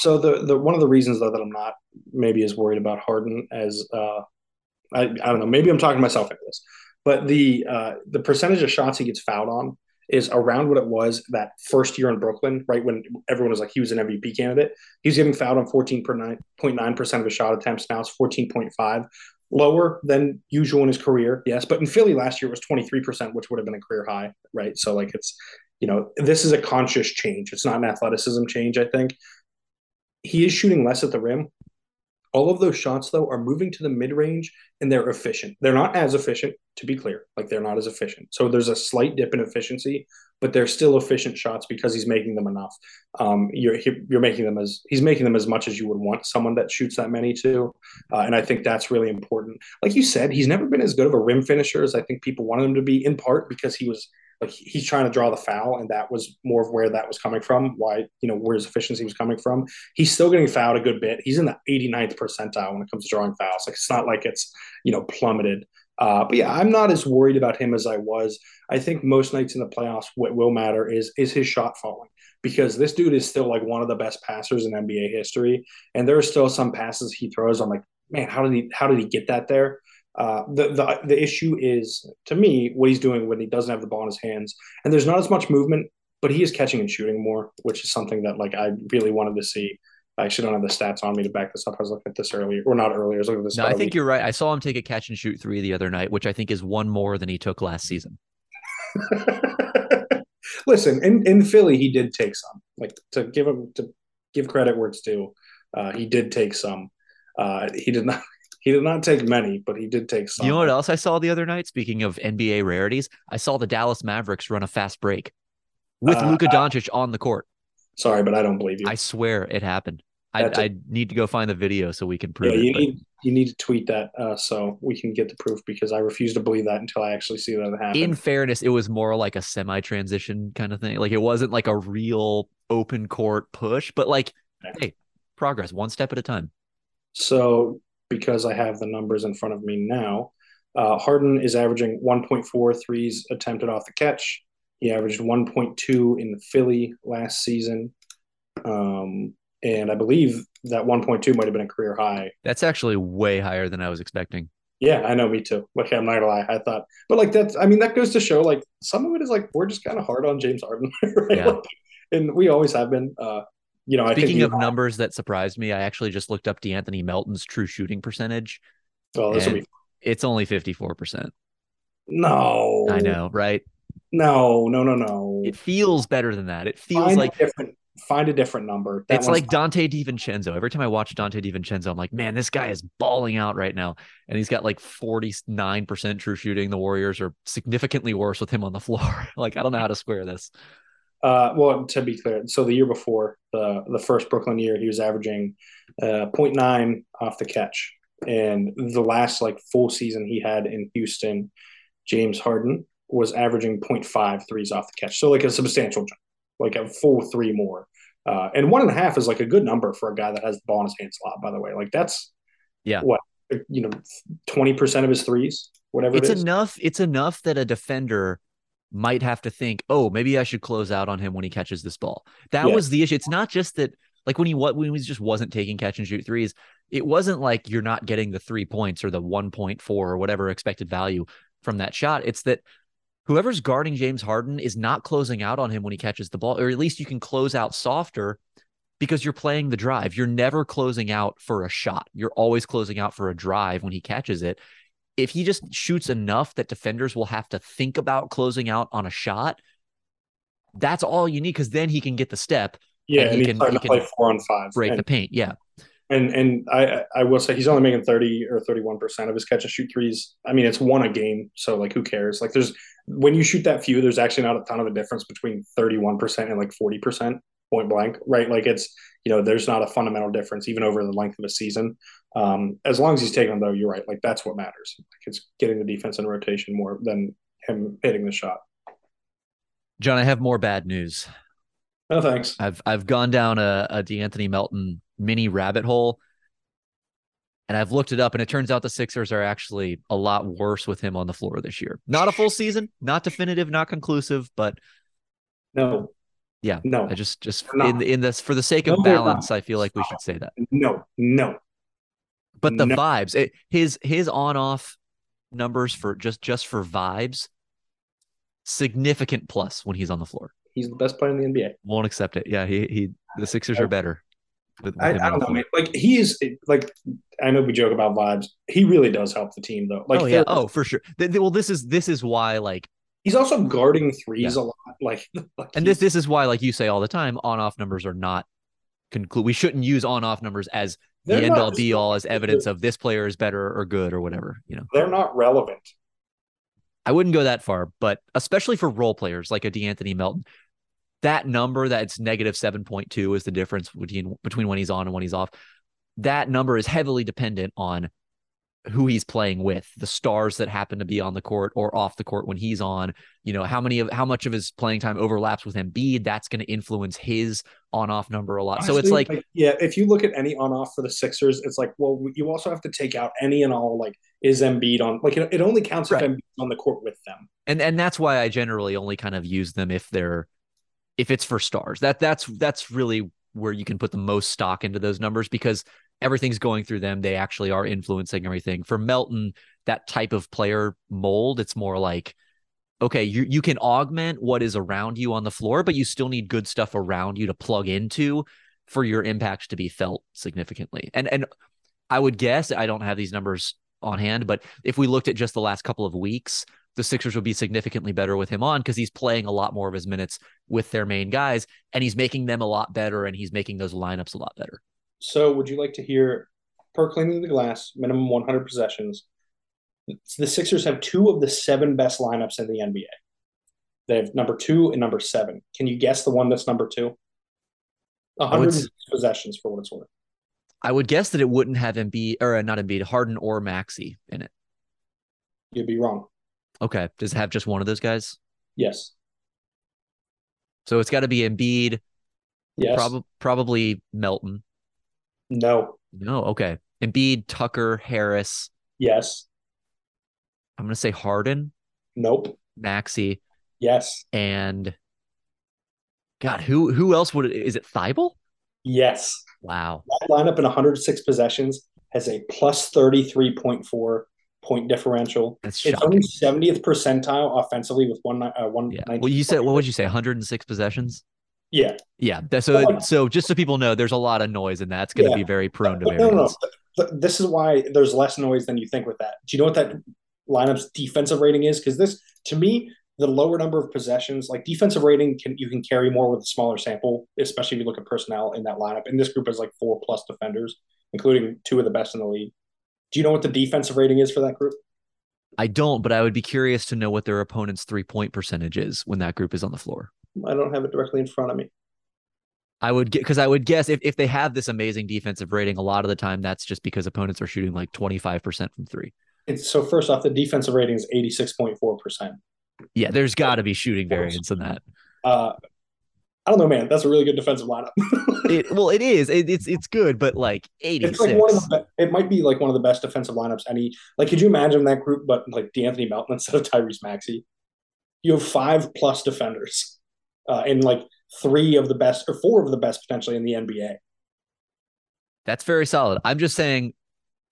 So the the one of the reasons though that I'm not maybe as worried about Harden as uh, I I don't know maybe I'm talking to myself into this, but the uh, the percentage of shots he gets fouled on is around what it was that first year in Brooklyn, right when everyone was like he was an MVP candidate. He's getting fouled on 14.9 percent of his shot attempts. Now it's 14.5, lower than usual in his career, yes. But in Philly last year it was 23 percent, which would have been a career high, right? So like it's you know this is a conscious change. It's not an athleticism change, I think he is shooting less at the rim. All of those shots, though, are moving to the mid range and they're efficient. They're not as efficient, to be clear. Like they're not as efficient. So there's a slight dip in efficiency, but they're still efficient shots because he's making them enough. Um, you're you're making them as he's making them as much as you would want someone that shoots that many to, uh, and I think that's really important. Like you said, he's never been as good of a rim finisher as I think people wanted him to be. In part because he was like he's trying to draw the foul, and that was more of where that was coming from. Why you know where his efficiency was coming from. He's still getting fouled a good bit. He's in the 89th percentile when it comes to drawing fouls. Like it's not like it's you know plummeted. Uh, but yeah, I'm not as worried about him as I was. I think most nights in the playoffs, what will matter is is his shot falling because this dude is still like one of the best passers in NBA history, and there are still some passes he throws. I'm like, man, how did he how did he get that there? Uh, the, the the issue is to me what he's doing when he doesn't have the ball in his hands, and there's not as much movement, but he is catching and shooting more, which is something that like I really wanted to see. I actually don't have the stats on me to back this up. I was looking at this earlier, or not earlier. I was looking at this. No, I think you're right. I saw him take a catch and shoot three the other night, which I think is one more than he took last season. [LAUGHS] Listen, in, in Philly, he did take some. Like to give him to give credit where it's due, uh, he did take some. Uh, he did not. He did not take many, but he did take some. You know what else I saw the other night? Speaking of NBA rarities, I saw the Dallas Mavericks run a fast break with Uh, Luka Doncic on the court. Sorry, but I don't believe you. I swear it happened. I, a- I need to go find the video so we can prove yeah, it. you but- need you need to tweet that uh, so we can get the proof because I refuse to believe that until I actually see that happen. in fairness, it was more like a semi-transition kind of thing. Like it wasn't like a real open court push, but like, hey, progress one step at a time. So, because I have the numbers in front of me now, uh, Harden is averaging 1.4 threes attempted off the catch. He averaged 1.2 in Philly last season. Um, and I believe that 1.2 might have been a career high. That's actually way higher than I was expecting. Yeah, I know, me too. Like, I'm not gonna lie. I thought, but like that's, I mean, that goes to show like some of it is like we're just kind of hard on James Harden, [LAUGHS] right? Yeah. Like, and we always have been. Uh, you know, I Speaking think of numbers that surprised me, I actually just looked up D'Anthony Melton's true shooting percentage. Oh, this will be It's only 54%. no. I know, right? No, no, no, no. It feels better than that. It feels find like a different. Find a different number. That it's like Donte DiVincenzo. Every time I watch Donte DiVincenzo, I'm like, man, this guy is balling out right now. And he's got like 49% true shooting. The Warriors are significantly worse with him on the floor. [LAUGHS] like, I don't know how to square this. Uh, well, to be clear, so the year before the the first Brooklyn year, he was averaging uh, 0.9 off the catch, and the last like full season he had in Houston, James Harden was averaging 0.5 threes off the catch, so like a substantial jump, like a full three more, uh, and one and a half is like a good number for a guy that has the ball in his hands a lot. By the way, like that's Yeah. what you know, 20 percent of his threes, whatever It's it is. enough. It's enough that a defender might have to think, oh, maybe I should close out on him when he catches this ball. That Yeah. was the issue. It's not just that, like when he what when he just wasn't taking catch and shoot threes. It wasn't like you're not getting the three points or the one point four or whatever expected value from that shot. It's that whoever's guarding James Harden is not closing out on him when he catches the ball, or at least you can close out softer because you're playing the drive. You're never closing out for a shot. You're always closing out for a drive when he catches it. If he just shoots enough that defenders will have to think about closing out on a shot, that's all you need because then he can get the step, yeah, and and he he's can- he to play four on five, break and, the paint. Yeah. And and I I will say he's only making thirty or thirty one percent of his catch and shoot threes. I mean, it's one a game, so like who cares? Like there's when you shoot that few, there's actually not a ton of a difference between thirty one percent and like forty percent point blank, right? Like it's you know there's not a fundamental difference even over the length of a season. Um, as long as he's taking them though, you're right. Like that's what matters. Like it's getting the defense in rotation more than him hitting the shot. John, I have more bad news. No thanks. I've I've gone down a, a D'Anthony Melton mini rabbit hole, and I've looked it up, and it turns out the Sixers are actually a lot worse with him on the floor this year. Not a full season, not definitive, not conclusive, but No, yeah, No. I just just in in this for the sake of No, balance. I feel like we should say that. no, no. But the No. vibes, it, his his on off numbers for just just for vibes, significant plus when he's on the floor. He's the best player in the NBA. Won't accept it. Yeah, he he the Sixers are better. With, with I, I don't know, man. Like he is like I know we joke about vibes. He really does help the team though. Like oh yeah, oh for sure. Th- th- well, this is this is why like, he's also guarding threes Yeah. a lot. Like, [LAUGHS] like and this this is why like you say all the time, on off numbers are not conclude. We shouldn't use on off numbers as the end all be all as [LAUGHS] evidence of this player is better or good or whatever. You know, they're not relevant. I wouldn't go that far, but especially for role players like a D'Anthony Melton, that number that's negative seven point two is the difference between between when he's on and when he's off. That number is heavily dependent on who he's playing with, the stars that happen to be on the court or off the court when he's on. You know how many of how much of his playing time overlaps with Embiid. That's going to influence his on-off number a lot. so it's Honestly, like, yeah, if you look at any on off for the Sixers, it's like, well, you also have to take out any and all. Like, is Embiid on? Like, it, it only counts Right. if Embiid's on the court with them. and and that's why I generally only kind of use them if they're if it's for stars. That that's that's really where you can put the most stock into those numbers because everything's going through them. They actually are influencing everything. For Melton, that type of player mold, it's more like, okay, you you can augment what is around you on the floor, but you still need good stuff around you to plug into for your impact to be felt significantly. And and I would guess I don't have these numbers on hand, but if we looked at just the last couple of weeks, the Sixers would be significantly better with him on because he's playing a lot more of his minutes with their main guys and he's making them a lot better and he's making those lineups a lot better. So, would you like to hear per cleaning the glass, minimum 100 possessions? The Sixers have two of the seven best lineups in the NBA. They have number two and number seven. Can you guess the one that's number two? 100 possessions for what it's worth. I would guess that it wouldn't have Embiid or uh, not Embiid, Harden or Maxey in it. You'd be wrong. Okay. Does it have just one of those guys? Yes. So it's got to be Embiid. Yes. Prob- probably Melton. No. No. Okay. Embiid, Tucker, Harris. Yes. I'm to say Harden. Nope. Maxey. Yes. And God, who who else would it is it Thybulle? Yes. Wow. That lineup in 106 possessions has a plus 33.4 point differential. That's it's shocking. only 70th percentile offensively with one uh, one. Yeah. Well, you said what would you say? 106 possessions. Yeah. Yeah. So so just so people know, there's a lot of noise, and that's going to Yeah. be very prone to But no, variance. no, no. This is why there's less noise than you think with that. Do you know what that lineup's defensive rating is? Because this, to me, the lower number of possessions, like defensive rating, can you can carry more with a smaller sample, especially if you look at personnel in that lineup. And this group has like four plus defenders, including two of the best in the league. Do you know what the defensive rating is for that group? I don't, but I would be curious to know what their opponent's three point percentage is when that group is on the floor. I don't have it directly in front of me. I would get because I would guess if, if they have this amazing defensive rating, a lot of the time that's just because opponents are shooting like 25% from three. It's, so first off, the defensive rating is 86.4%. Yeah, there's got to be shooting variance in that. Uh, I don't know, man. That's a really good defensive lineup. [LAUGHS] It, well, it is. It, it's it's good, but like 86. It's like one of the. Be- it might be like one of the best defensive lineups. Any like, could you imagine that group, but like D'Anthony Melton instead of Tyrese Maxey? You have five plus defenders, uh, and like three of the best or four of the best potentially in the NBA. That's very solid. I'm just saying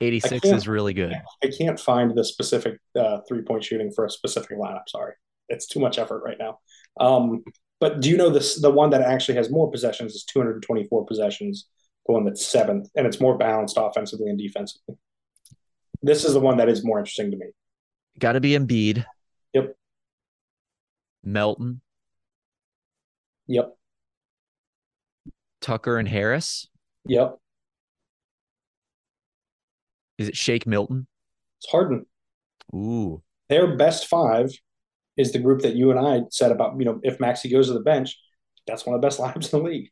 86 is really good. I can't find the specific uh, three point shooting for a specific lineup. Sorry, it's too much effort right now. Um, but do you know this? The one that actually has more possessions is 224 possessions. The one that's seventh, and it's more balanced offensively and defensively. This is the one that is more interesting to me. Got to be Embiid. Yep. Melton, Yep. Tucker, and Harris. Yep. Is it Shake Milton? It's Harden. Ooh, Their best five is the group that you and I said about, you know, if Maxey goes to the bench, that's one of the best [LAUGHS] lineups in the league.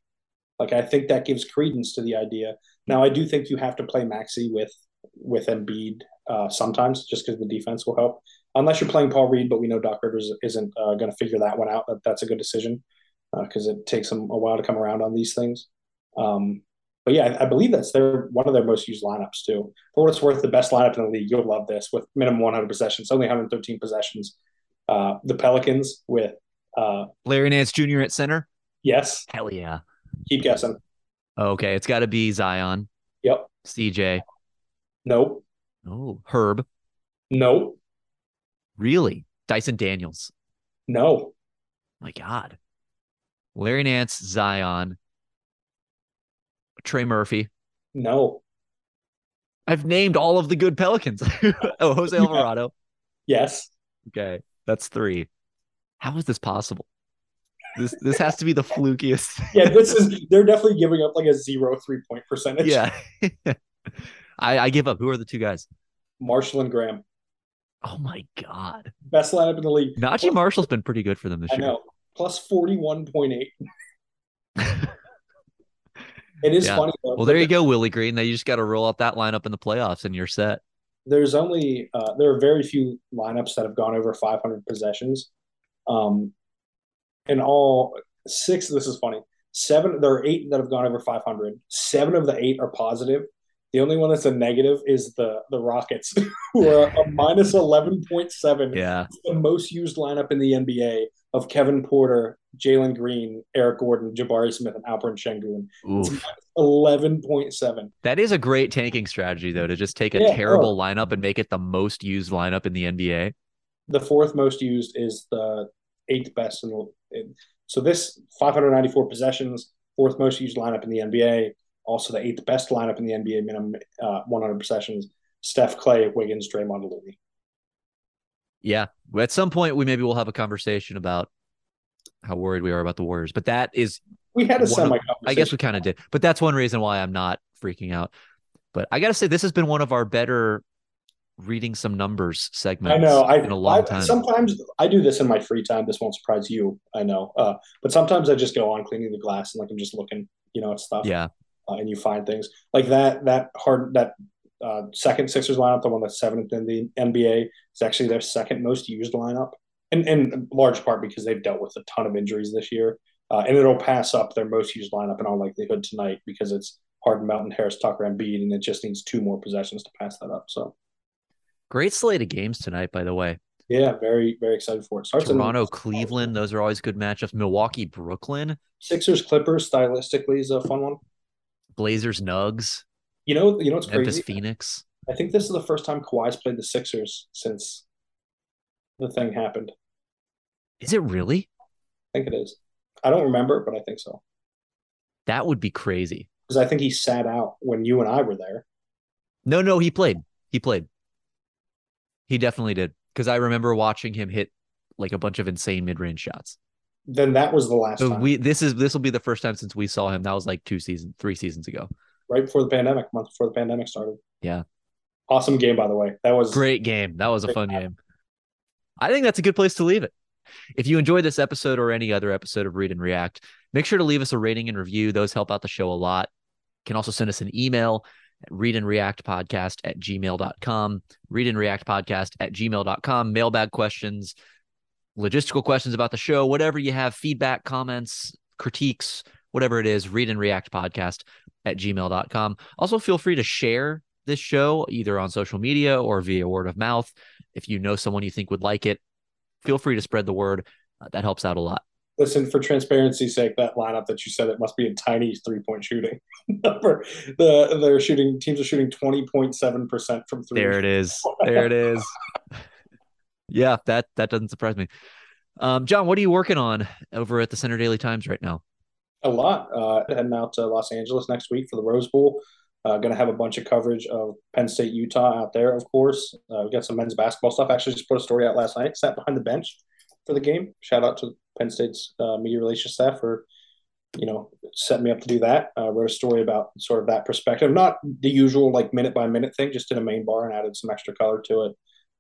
Like I think that gives credence to the idea. Now I do think you have to play Maxey with with Embiid uh, sometimes, just because the defense will help. Unless you're playing Paul Reed, but we know Doc Rivers isn't uh, going to figure that one out. That that's a good decision because it takes them a while to come around on these things. Um, but yeah, I, I believe that's their one of their most used lineups too. For what it's worth, the best lineup in the league. You'll love this with minimum 100 possessions, only 113 possessions. Uh, the Pelicans with uh, Larry Nance Jr. at center. yes, Hell yeah. keep guessing. Okay, it's got to be Zion, Yep. CJ. Nope. Oh, Herb. Nope. Really? Dyson Daniels. No. My God. Larry Nance, Zion, Trey Murphy. No. I've named all of the good Pelicans. [LAUGHS] oh, Jose Alvarado. Yes. Okay, that's three. How is this possible? This this has to be the flukiest. [LAUGHS] Yeah, this is they're definitely giving up like a zero three point percentage. yeah. [LAUGHS] I, I give up. Who are the two guys? Marshall and Graham. Oh my god. Best lineup in the league. Naji Marshall's been pretty good for them this I year. know. Plus forty one point eight. [LAUGHS] It is Yeah. funny though. Well, there you go, Willie Green. Now you just got to roll out that lineup in the playoffs and you're set. there's only uh, there are very few lineups that have gone over 500 possessions. Um, in all six, this is funny. Seven, there are eight that have gone over 500. Seven of the eight are positive. The only one that's a negative is the the Rockets, [LAUGHS] who are a [LAUGHS] minus 11.7. Yeah. It's the most used lineup in the NBA of Kevin Porter, Jalen Green, Eric Gordon, Jabari Smith, and Alperen Sengun. Oof. Eleven point seven. That is a great tanking strategy, though, to just take a Yeah, terrible lineup and make it the most used lineup in the NBA. The fourth most used is the eighth best in the. in- So this 594 possessions, fourth most used lineup in the NBA. Also the eighth best lineup in the NBA minimum uh, 100 possessions. Steph, Clay, Wiggins, Draymond, Looney. Yeah. At some point, we maybe will have a conversation about how worried we are about the Warriors, but that is, We had a of- semi. I guess we kind of did, but that's one reason why I'm not freaking out. But I got to say, this has been one of our better reading some numbers segments I know. I, in a long I- time. Sometimes I do this in my free time. This won't surprise you. I know. Uh, but sometimes I just go on cleaning the glass and like I'm just looking, you know, at stuff. yeah. uh, and you find things like that. That hard that uh, second Sixers lineup, the one that's seventh in the NBA, is actually their second most used lineup, and in large part because they've dealt with a ton of injuries this year, uh, and it'll pass up their most used lineup in all likelihood tonight because it's Harden, Melton, Harris, Tucker, and Embiid, and it just needs two more possessions to pass that up. So Great slate of games tonight, by the way. yeah, very very excited for it. Starts in- Toronto, Cleveland, those are always good matchups. Milwaukee, Brooklyn, Sixers, Clippers stylistically is a fun one. Blazers, Nugs, You know, you know what's Memphis, crazy? Phoenix. I think this is the first time Kawhi's played the Sixers since the thing happened. Is it really? I think it is. I don't remember, but I think so. That would be crazy. Because I think he sat out when you and I were there. No, no, he played. He played. He definitely did. Because I remember watching him hit like a bunch of insane mid-range shots. Then that was the last So time, we this is this will be the first time since we saw him. That was like two seasons, three seasons ago. Right before the pandemic, month before the pandemic started. Yeah. Awesome game, by the way. That was Great game. That was a fun game. game. I think that's a good place to leave it. If you enjoyed this episode or any other episode of Read and React, make sure to leave us a rating and review. Those help out the show a lot. You can also send us an email at read and react podcast at gmail.com. Read and react podcast at gmail.com. Mailbag questions, logistical questions about the show, whatever you have, feedback, comments, critiques, whatever it is, read and react podcast at gmail.com. Also, feel free to share this show either on social media or via word of mouth. If you know someone you think would like it, feel free to spread the word. Uh, that helps out a lot. listen for transparency's sake. That lineup that you said it must be a tiny three point shooting [LAUGHS] number. The they're shooting teams are shooting twenty point seven percent from three. There it is. There it is. yeah, that that doesn't surprise me. Um, John, what are you working on over at the Centre Daily Times right now? A lot. Uh, heading out to Los Angeles next week for the Rose Bowl. Uh, going to have a bunch of coverage of Penn State, Utah out there, of course. Uh, we got some men's basketball stuff. Actually, just put a story out last night. Sat behind the bench for the game. Shout out to Penn State's uh, media relations staff for, you know, setting me up to do that. Uh, wrote a story about sort of that perspective, not the usual like minute by minute thing. Just did a main bar and added some extra color to it.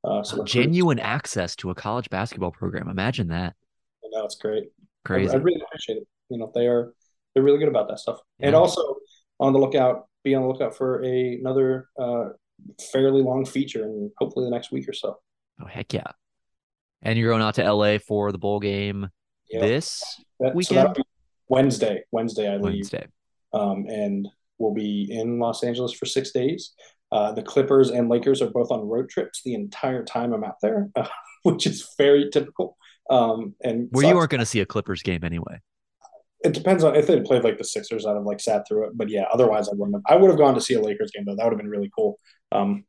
Uh, some. Genuine access to a college basketball program. Imagine that. It's great. I- Crazy. I, really appreciate it. You know, they are they're really good about that stuff. And also on the lookout, be on the lookout for a, another uh, fairly long feature and hopefully the next week or so. oh heck yeah! And you're going out to LA for the bowl game Yeah. this That- weekend? be Wednesday. Wednesday I leave. Wednesday. Um, and we'll be in Los Angeles for six days. Uh, the Clippers and Lakers are both on road trips the entire time I'm out there, uh, [LAUGHS] which is very typical. Um, and Where you sucks. weren't going to see a Clippers game anyway. It depends on if they played like the Sixers. I'd have like sat through it, but yeah. Otherwise, I wouldn't. Have. I would have gone to see a Lakers game though. That would have been really cool um,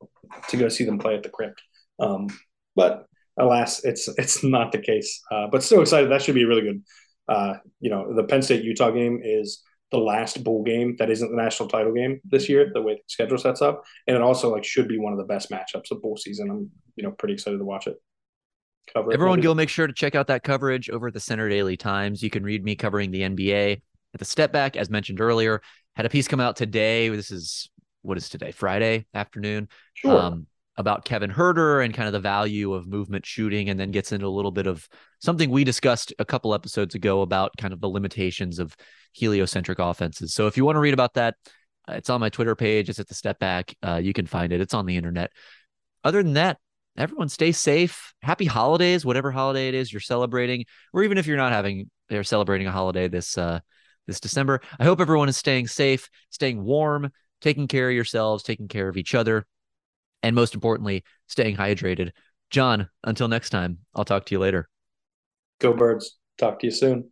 to go see them play at the Crypt. Um, but alas, it's it's not the case. Uh, but still excited. That should be really good. Uh, you know, the Penn State Utah game is the last bowl game that isn't the national title game this year. The way the schedule sets up, and it also like should be one of the best matchups of bowl season. I'm you know pretty excited to watch it. Cover. Everyone, go make sure to check out that coverage over at the Centre Daily Times. You can read me covering the NBA at the Step Back, as mentioned earlier. Had a piece come out today. This is what is today, Friday afternoon, Sure. um, about Kevin Huerter and kind of the value of movement shooting, and then gets into a little bit of something we discussed a couple episodes ago about kind of the limitations of heliocentric offenses. So if you want to read about that, uh, it's on my Twitter page. It's at the Step Back. Uh, you can find it. It's on the internet. Other than that, everyone stay safe. Happy holidays, whatever holiday it is you're celebrating, or even if you're not having, they're celebrating a holiday this uh this December. I hope everyone is staying safe, staying warm, taking care of yourselves, taking care of each other, and most importantly, staying hydrated. John, until next time, I'll talk to you later. Go Birds. Talk to you soon.